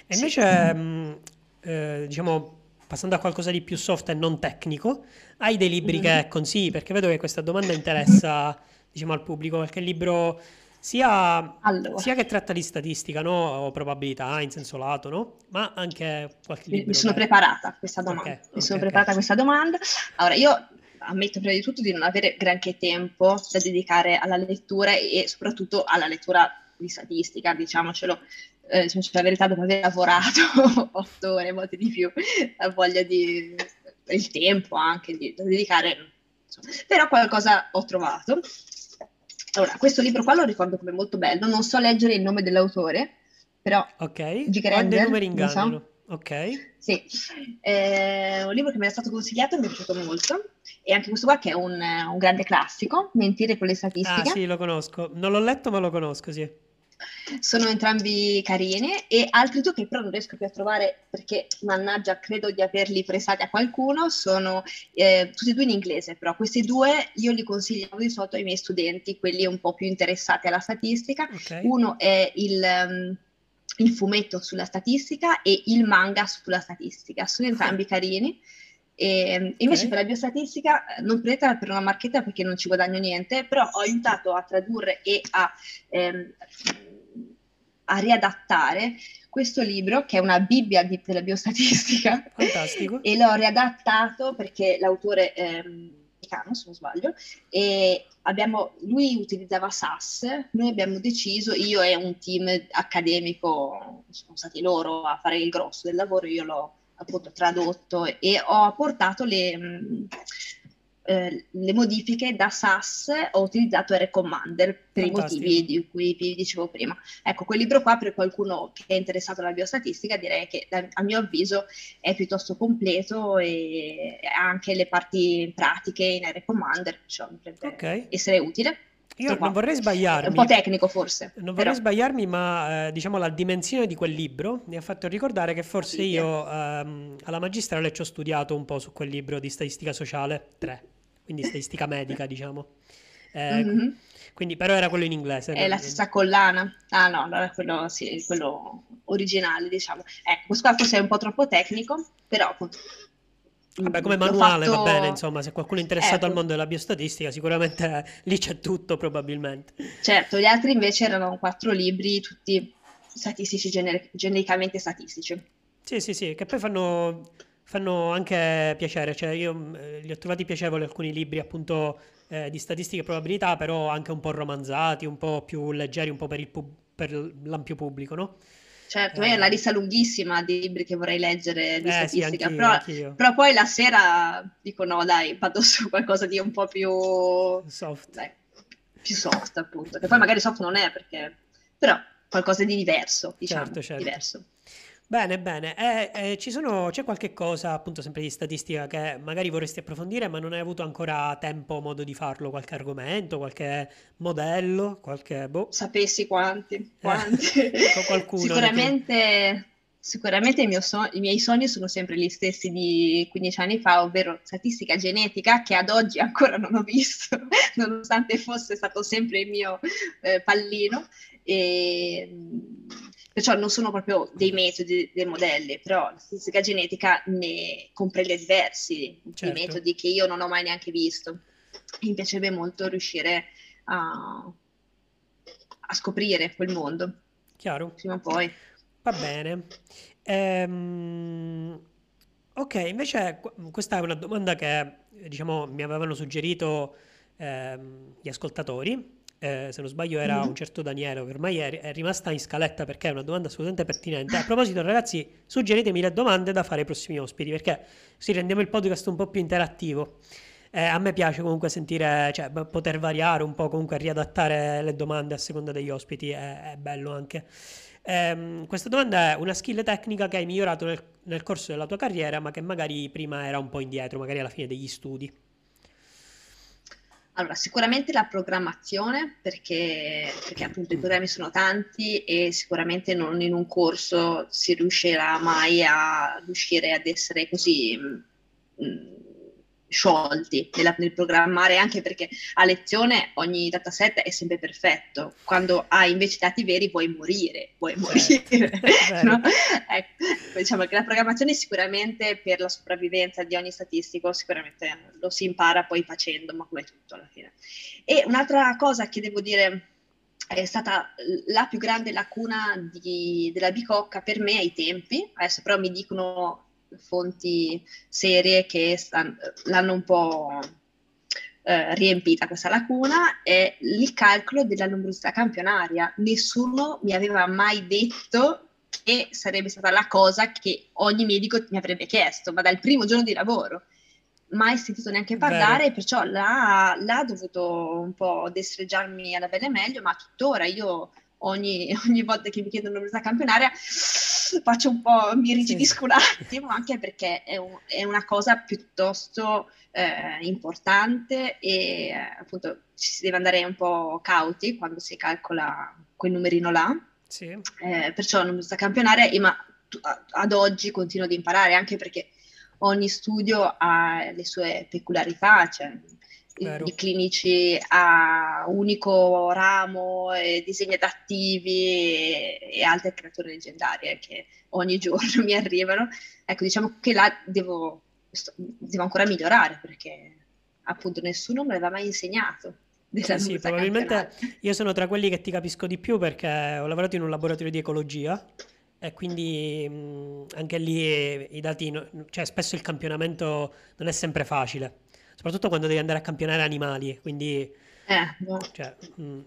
E invece, mh, eh, diciamo, passando a qualcosa di più soft e non tecnico, hai dei libri mm-hmm. che consigli? Perché vedo che questa domanda interessa, diciamo, al pubblico, qualche libro sia, allora. sia, che tratta di statistica, no? O probabilità in senso lato, no? Ma anche qualche libro. Mi sono preparata a questa domanda. Okay, Mi okay, sono okay. preparata a questa domanda. Allora, io ammetto prima di tutto di non avere granché tempo da dedicare alla lettura e soprattutto alla lettura di statistica, diciamocelo, eh, cioè, la verità, dopo aver lavorato otto ore, volte di più, la voglia di il tempo anche di, da dedicare, insomma. però qualcosa ho trovato. Allora, questo libro qua lo ricordo come molto bello, non so leggere il nome dell'autore, però Ok, quando i numeri ingannano. So. Ok. Sì, è un libro che mi è stato consigliato e mi è piaciuto molto. E anche questo qua che è un, un grande classico, Mentire con le statistiche. Ah sì, lo conosco. Non l'ho letto ma lo conosco, sì. Sono entrambi carini e altri due che però non riesco più a trovare perché mannaggia credo di averli prestati a qualcuno, sono eh, tutti e due in inglese, però questi due io li consigliavo di solito ai miei studenti, quelli un po' più interessati alla statistica. Okay. Uno è il... Um, il fumetto sulla statistica e il manga sulla statistica, sono entrambi carini. E, invece okay. per la biostatistica eh, non prendetela per una marchetta perché non ci guadagno niente, però ho aiutato a tradurre e a ehm, a riadattare questo libro che è una Bibbia di, della biostatistica. Fantastico. e l'ho riadattato perché l'autore è americano, se non sbaglio, e abbiamo, lui utilizzava SAS, noi abbiamo deciso, io e un team accademico, sono stati loro a fare il grosso del lavoro, io l'ho appunto tradotto e ho portato le... Eh, le modifiche da SAS ho utilizzato R Commander per Fantastico. i motivi di cui vi dicevo prima. Ecco, quel libro qua per qualcuno che è interessato alla biostatistica direi che a mio avviso è piuttosto completo e ha anche le parti pratiche in R Commander, cioè okay. essere utile. Io non vorrei sbagliarmi. È un po' tecnico forse. Non vorrei però. sbagliarmi, ma eh, diciamo la dimensione di quel libro mi ha fatto ricordare che forse io ehm, alla magistrale ci ho studiato un po' su quel libro di statistica sociale 3 quindi statistica medica, diciamo. Eh, mm-hmm. Quindi, però era quello in inglese. È la stessa collana. Ah no, allora quello, sì, quello originale, diciamo. Ecco, questo qua forse è un po' troppo tecnico, però appunto... Vabbè, come manuale fatto... va bene, insomma, se qualcuno è interessato ecco. al mondo della biostatistica, sicuramente lì c'è tutto, probabilmente. Certo, gli altri invece erano quattro libri, tutti statistici, gener- genericamente statistici. Sì, sì, sì, che poi fanno fanno anche piacere, cioè io eh, li ho trovati piacevoli alcuni libri appunto eh, di statistica e probabilità, però anche un po' romanzati, un po' più leggeri, un po' per, pub- per l'ampio pubblico, no? Certo, eh, è una lista lunghissima di libri che vorrei leggere di eh, statistica, sì, anch'io, però, anch'io. però, poi la sera dico no dai, vado su qualcosa di un po' più soft, dai, più soft appunto, che poi magari soft non è perché, però qualcosa di diverso, diciamo, certo, certo. diverso. Bene, bene. Eh, eh, ci sono, c'è qualche cosa, appunto, sempre di statistica che magari vorresti approfondire, ma non hai avuto ancora tempo o modo di farlo? Qualche argomento, qualche modello, qualche... Boh. Sapessi quanti, eh, quanti. Eh, qualcuno. Sicuramente... Sicuramente so- i miei sogni sono sempre gli stessi di 15 anni fa, ovvero statistica genetica, che ad oggi ancora non ho visto, nonostante fosse stato sempre il mio eh, pallino. E, perciò non sono proprio dei metodi, dei modelli, però la statistica genetica ne comprende diversi certo. metodi che io non ho mai neanche visto. Mi piacerebbe molto riuscire a, a scoprire quel mondo. Chiaro. Prima o poi. Va bene. Ehm, ok, invece questa è una domanda che diciamo mi avevano suggerito ehm, gli ascoltatori. Eh, se non sbaglio era mm-hmm. un certo Daniele, che ormai è, è, rimasta in scaletta perché è una domanda assolutamente pertinente. A proposito, ragazzi, suggeritemi le domande da fare ai prossimi ospiti, perché si rendiamo il podcast un po' più interattivo. Eh, a me piace comunque sentire, cioè poter variare un po', comunque riadattare le domande a seconda degli ospiti, è, è bello anche. Eh, questa domanda è una skill tecnica che hai migliorato nel, nel corso della tua carriera, ma che magari prima era un po' indietro, magari alla fine degli studi. Allora, sicuramente la programmazione, perché, perché, appunto i programmi sono tanti e sicuramente non in un corso si riuscirà mai a riuscire ad essere così mh, mm, sciolti nella, nel programmare, anche perché a lezione ogni dataset è sempre perfetto. Quando hai invece dati veri vuoi morire, vuoi certo. morire. no? ecco, diciamo che la programmazione sicuramente per la sopravvivenza di ogni statistico, sicuramente lo si impara poi facendo, ma come tutto alla fine. E un'altra cosa che devo dire è stata la più grande lacuna di, della bicocca per me ai tempi, adesso però mi dicono fonti serie che stanno, l'hanno un po' eh, riempita questa lacuna è il calcolo della numerosità campionaria. Nessuno mi aveva mai detto che sarebbe stata la cosa che ogni medico mi avrebbe chiesto, ma dal primo giorno di lavoro. Mai sentito neanche parlare, Vero. perciò l'ha, l'ha dovuto un po' destreggiarmi alla bene meglio, ma tuttora io ogni, ogni volta che mi chiedono l'università campionaria faccio un po', mi rigidisco un attimo, anche perché è, un, è una cosa piuttosto eh, importante e eh, appunto ci si deve andare un po' cauti quando si calcola quel numerino là. Sì. Eh, perciò l'università campionaria, ma ad oggi continuo ad imparare anche perché ogni studio ha le sue peculiarità, cioè Vero. i clinici a unico ramo, e disegni adattivi e, e, altre creature leggendarie che ogni giorno mi arrivano. Ecco, diciamo che là devo, devo ancora migliorare perché appunto nessuno me l'aveva mai insegnato. Sì, sì, probabilmente io sono tra quelli che ti capisco di più perché ho lavorato in un laboratorio di ecologia e quindi mh, anche lì i dati, cioè spesso il campionamento non è sempre facile soprattutto quando devi andare a campionare animali, quindi... Eh, no. cioè, mh, mm,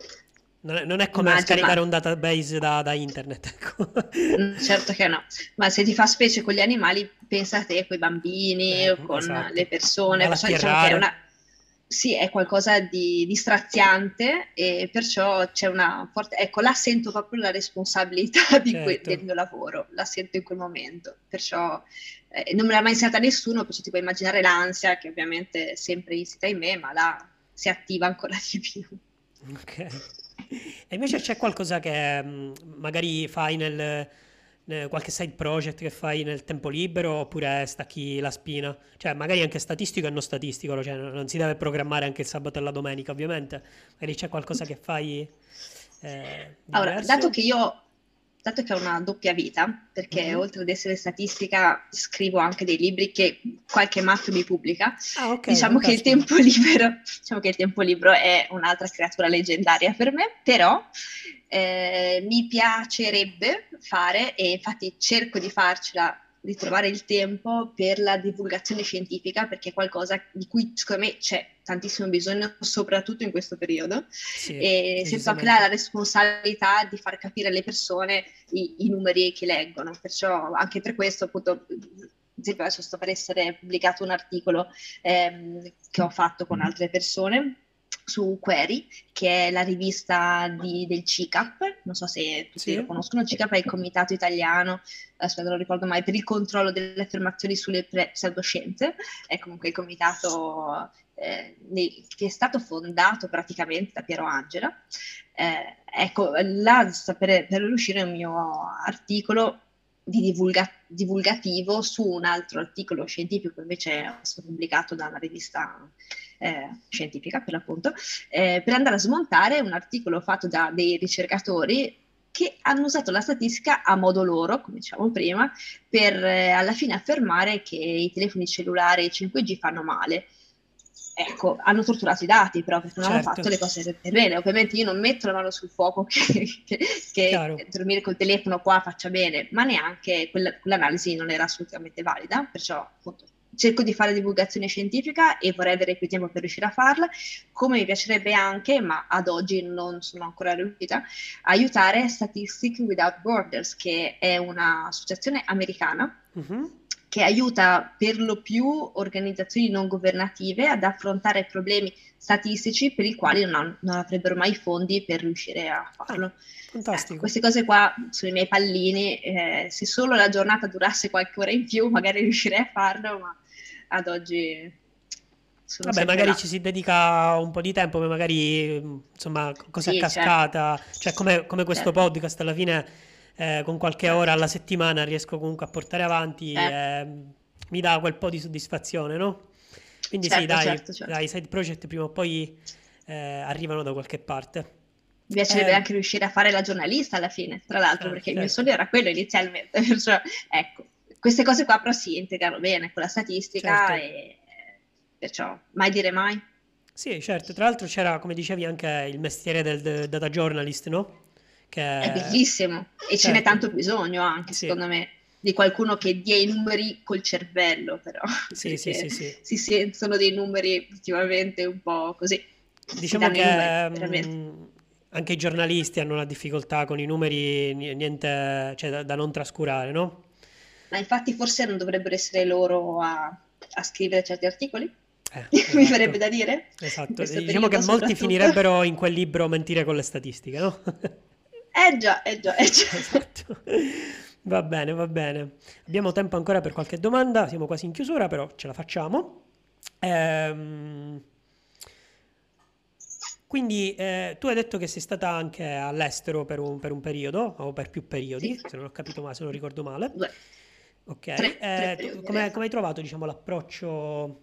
non, è, non è, come Immagino, scaricare ma... un database da, da internet. Ecco. Mm, certo che no, ma se ti fa specie con gli animali, pensa a te, con i bambini, eh, con esatto. le persone, perciò diciamo è una... Sì, è qualcosa di, di straziante e perciò c'è una forte... Ecco, là sento proprio la responsabilità certo. que... del mio lavoro, la sento in quel momento, perciò eh, non me l'ha mai insegnata nessuno, perciò ti puoi immaginare l'ansia che ovviamente è sempre insita in me, ma là si attiva ancora di più. Ok. E invece c'è qualcosa che mh, mm, magari fai nel, nel, qualche side project che fai nel tempo libero oppure stacchi la spina? Cioè magari anche statistico e non statistico, cioè non si deve programmare anche il sabato e la domenica ovviamente, magari c'è qualcosa che fai... Eh, allora, dato che io dato che ho una doppia vita, perché mm-hmm. oltre ad essere statistica scrivo anche dei libri che qualche matto mi pubblica, ah, okay, diciamo, che libero, diciamo, che il tempo libero, è un'altra creatura leggendaria per me, però eh, mi piacerebbe fare, e infatti cerco di farcela di trovare il tempo per la divulgazione scientifica, perché è qualcosa di cui secondo me c'è tantissimo bisogno, soprattutto in questo periodo. Sì, e sento anche la responsabilità di far capire alle persone i, i, numeri che leggono. Perciò anche per questo, appunto, ad esempio, adesso sto per essere pubblicato un articolo ehm, che ho fatto con altre persone su Query, che è la rivista di, del CICAP, non so se tutti sì. lo conoscono, CICAP è il comitato italiano, adesso non lo ricordo mai, per il controllo delle affermazioni sulle pre- pseudoscienze, è comunque il comitato eh, che è stato fondato praticamente da Piero Angela. Eh, ecco, là per, per uscire un mio articolo di divulga- divulgativo su un altro articolo scientifico invece è stato pubblicato da una rivista eh, scientifica per l'appunto, eh, per andare a smontare un articolo fatto da dei ricercatori che hanno usato la statistica a modo loro, come diciamo prima, per eh, alla fine affermare che i telefoni cellulari 5G fanno male. Ecco, hanno torturato i dati, però perché non certo. hanno fatto le cose per bene. Ovviamente io non metto la mano sul fuoco che, che, che dormire col telefono qua faccia bene, ma neanche quella, quell'analisi non era assolutamente valida, perciò appunto cerco di fare divulgazione scientifica e vorrei avere più tempo per riuscire a farla, come mi piacerebbe anche, ma ad oggi non sono ancora riuscita, aiutare Statistics Without Borders, che è un'associazione americana. Uh-huh che aiuta per lo più organizzazioni non governative ad affrontare problemi statistici per i quali non, non avrebbero mai fondi per riuscire a farlo. Fantastico. Eh, queste cose qua sono i miei pallini, eh, se solo la giornata durasse qualche ora in più magari riuscirei a farlo, ma ad oggi... Vabbè, magari là. ci si dedica un po' di tempo, magari insomma, cose sì, a certo. cascata, certo. cioè come, come questo certo. podcast alla fine eh, con qualche ora alla settimana riesco comunque a portare avanti, eh. Eh, mi dà quel po' di soddisfazione, no? Quindi certo, sì, dai, certo, certo. dai, side project prima o poi eh, arrivano da qualche parte. Mi piacerebbe eh. anche riuscire a fare la giornalista alla fine, tra l'altro, perché il mio certo. sogno era quello inizialmente. Perciò, ecco, queste cose qua però si integrano bene con la statistica certo. e perciò mai dire mai. Sì, certo. Tra l'altro c'era, come dicevi, anche il mestiere del data journalist, no? Che... È bellissimo e certo. ce n'è certo. tanto bisogno anche, sì. secondo me, di qualcuno che dia i numeri col cervello, però. Sì, sì, sì, sì, Si sentono dei numeri ultimamente un po' così. Diciamo che numeri, mm, anche i giornalisti hanno una difficoltà con i numeri, niente, cioè, da, da non trascurare, no? Ma infatti forse non dovrebbero essere loro a, a scrivere certi articoli? Eh, esatto. Mi verrebbe da dire. Esatto, diciamo che molti finirebbero in quel libro Mentire con le statistiche, no? Eh già, eh già, eh già. Esatto. Va bene, va bene. Abbiamo tempo ancora per qualche domanda, siamo quasi in chiusura, però ce la facciamo. Ehm... Quindi eh, tu hai detto che sei stata anche all'estero per un, per un periodo, o per più periodi, sì. se non ho capito male, se non ricordo male. Beh. Ok, tre, tre eh, come, come, hai trovato diciamo, l'approccio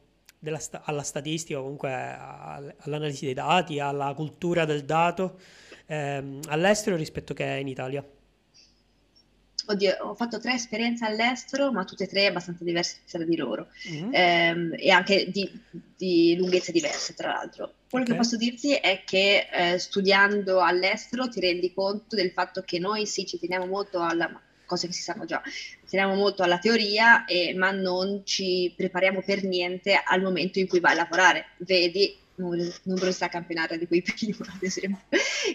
sta- alla statistica, comunque all'analisi dei dati, alla cultura del dato? Ehm, all'estero rispetto che in Italia? Oddio, ho fatto tre esperienze all'estero, ma tutte e tre abbastanza diverse tra di loro mm-hmm. ehm, e anche di, di, lunghezze diverse, tra l'altro. Quello okay. che posso dirti è che eh, studiando all'estero ti rendi conto del fatto che noi sì ci teniamo molto alla cose che si sanno già, teniamo molto alla teoria, eh, ma non ci prepariamo per niente al momento in cui vai a lavorare. Vedi numerosità campionaria di cui prima, ad esempio.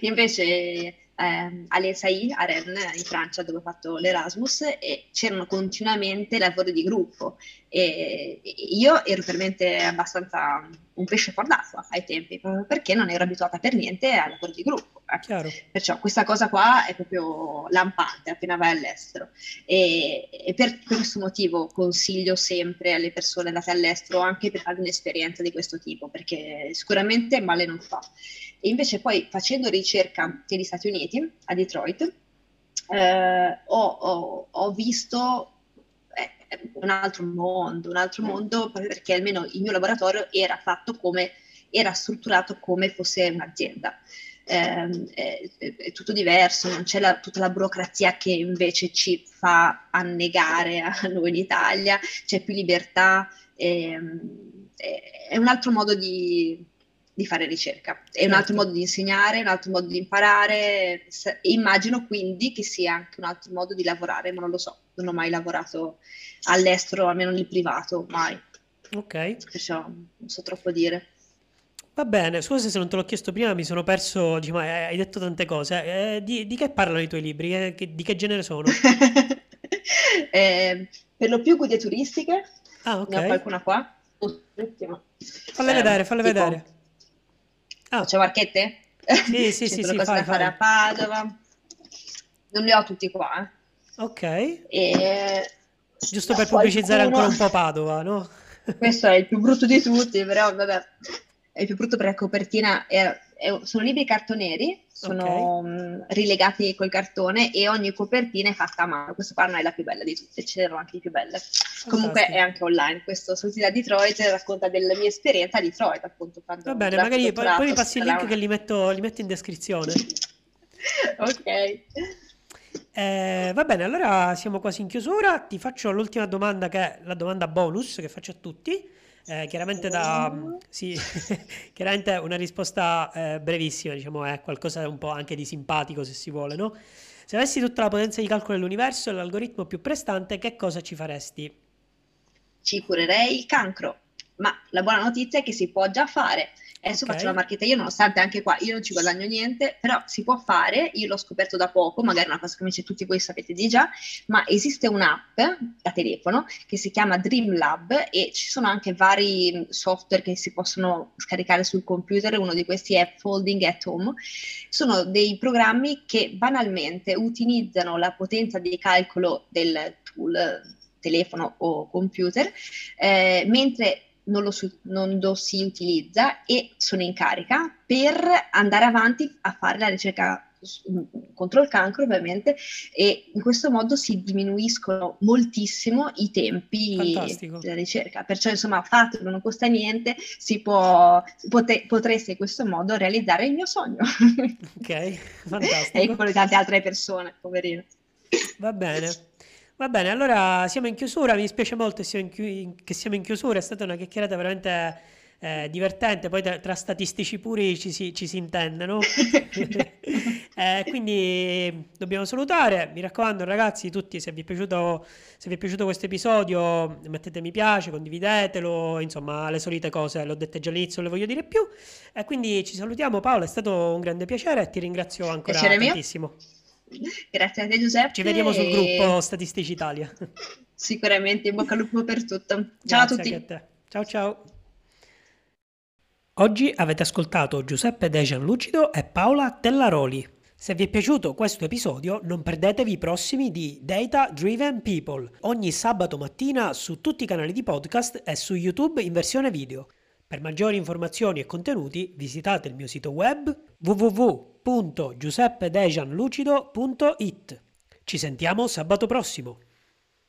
Invece ehm, all'ESAI a Rennes, in Francia, dove ho fatto l'Erasmus, e c'erano continuamente lavori di gruppo. E, io ero veramente abbastanza un pesce fuor d'acqua ai tempi, proprio perché non ero abituata per niente al lavoro di gruppo. Eh. Perciò questa cosa qua è proprio lampante appena vai all'estero. E, e per, per, questo motivo consiglio sempre alle persone andate all'estero anche per fare un'esperienza di questo tipo, perché sicuramente male non fa. E invece poi facendo ricerca negli Stati Uniti, a Detroit, eh, ho, ho, ho, visto eh, un altro mondo, un altro mondo perché almeno il mio laboratorio era fatto come, era strutturato come fosse un'azienda. Eh, è, è, tutto diverso, non c'è la, tutta la burocrazia che invece ci fa annegare a noi in Italia, c'è più libertà, ehm, è, è un altro modo di, di fare ricerca. È certo. un altro modo di insegnare, un altro modo di imparare. Immagino quindi che sia anche un altro modo di lavorare, ma non lo so, non ho mai lavorato all'estero, almeno nel privato, mai. Ok. Perciò non so troppo dire. Va bene, scusa se non te l'ho chiesto prima, mi sono perso, diciamo, hai detto tante cose. Eh, di, di, che parlano i tuoi libri? Eh, che, di che genere sono? eh, per lo più guide turistiche. Ah, ok. Ne ho qualcuna qua. Falle vedere, falle tipo, vedere. Ah. Faccio marchette? Sì, sì, sì, sì, fai, da fare a Padova. Non li ho tutti qua. Eh. Ok. E... Giusto per qualcuno... pubblicizzare ancora un po' Padova, no? Questo è il più brutto di tutti, però vabbè, è più brutto perché la copertina è, è, sono libri cartoneri, sono okay. mh, rilegati col cartone e ogni copertina è fatta a mano. Questo qua non è la più bella di tutte, ce n'erano anche di più belle. Fantastico. Comunque è anche online. Questo Saluti da Detroit racconta della mia esperienza a Detroit, appunto. Va bene, magari poi, poi mi passi il link che li metto, li metto in descrizione. ok. Eh, va bene, allora siamo quasi in chiusura. Ti faccio l'ultima domanda che è la domanda bonus che faccio a tutti. Eh, chiaramente, da, sì, chiaramente una risposta eh, brevissima, diciamo, è qualcosa un po' anche di simpatico se si vuole, no? Se avessi tutta la potenza di calcolo dell'universo e l'algoritmo più prestante, che cosa ci faresti? ci curerei il cancro, ma la buona notizia è che si può già fare. Adesso okay. faccio la marchetta io, nonostante anche qua io non ci guadagno niente, però si può fare, io l'ho scoperto da poco, magari è una cosa che invece tutti voi sapete di già, ma esiste un'app da telefono che si chiama Dream Lab e ci sono anche vari software che si possono scaricare sul computer, uno di questi è Folding at Home. Sono dei programmi che banalmente utilizzano la potenza di calcolo del tool telefono o computer, eh, mentre non lo, non lo, si utilizza e sono in carica per andare avanti a fare la ricerca contro il cancro ovviamente e in questo modo si diminuiscono moltissimo i tempi Fantastico. della ricerca. Perciò insomma fatelo non costa niente si può pote, potreste in questo modo realizzare il mio sogno. Ok fantastico. E quello di tante altre persone poverino. Va bene Va bene, allora siamo in chiusura, mi dispiace molto che siamo in, chi- che siamo in chiusura, è stata una chiacchierata veramente eh, divertente, poi tra, tra, statistici puri ci si, ci si intende, no? eh, quindi dobbiamo salutare, mi raccomando ragazzi tutti, se vi è piaciuto, se vi è piaciuto questo episodio mettete mi piace, condividetelo, insomma le solite cose, l'ho dette già all'inizio, non le voglio dire più. E quindi ci salutiamo Paolo, è stato un grande piacere e ti ringrazio ancora piacere tantissimo. Mio. Grazie a te Giuseppe. Ci vediamo sul gruppo Statistici Italia. Sicuramente, in bocca al lupo per tutto. Ciao Grazie a tutti. Ciao ciao. Oggi avete ascoltato Giuseppe Dejan Lucido e Paola Tellaroli. Se vi è piaciuto questo episodio non perdetevi i prossimi di Data Driven People, ogni sabato mattina su tutti i canali di podcast e su YouTube in versione video. Per maggiori informazioni e contenuti visitate il mio sito web www.giuseppedejanlucido.it. Ci sentiamo sabato prossimo!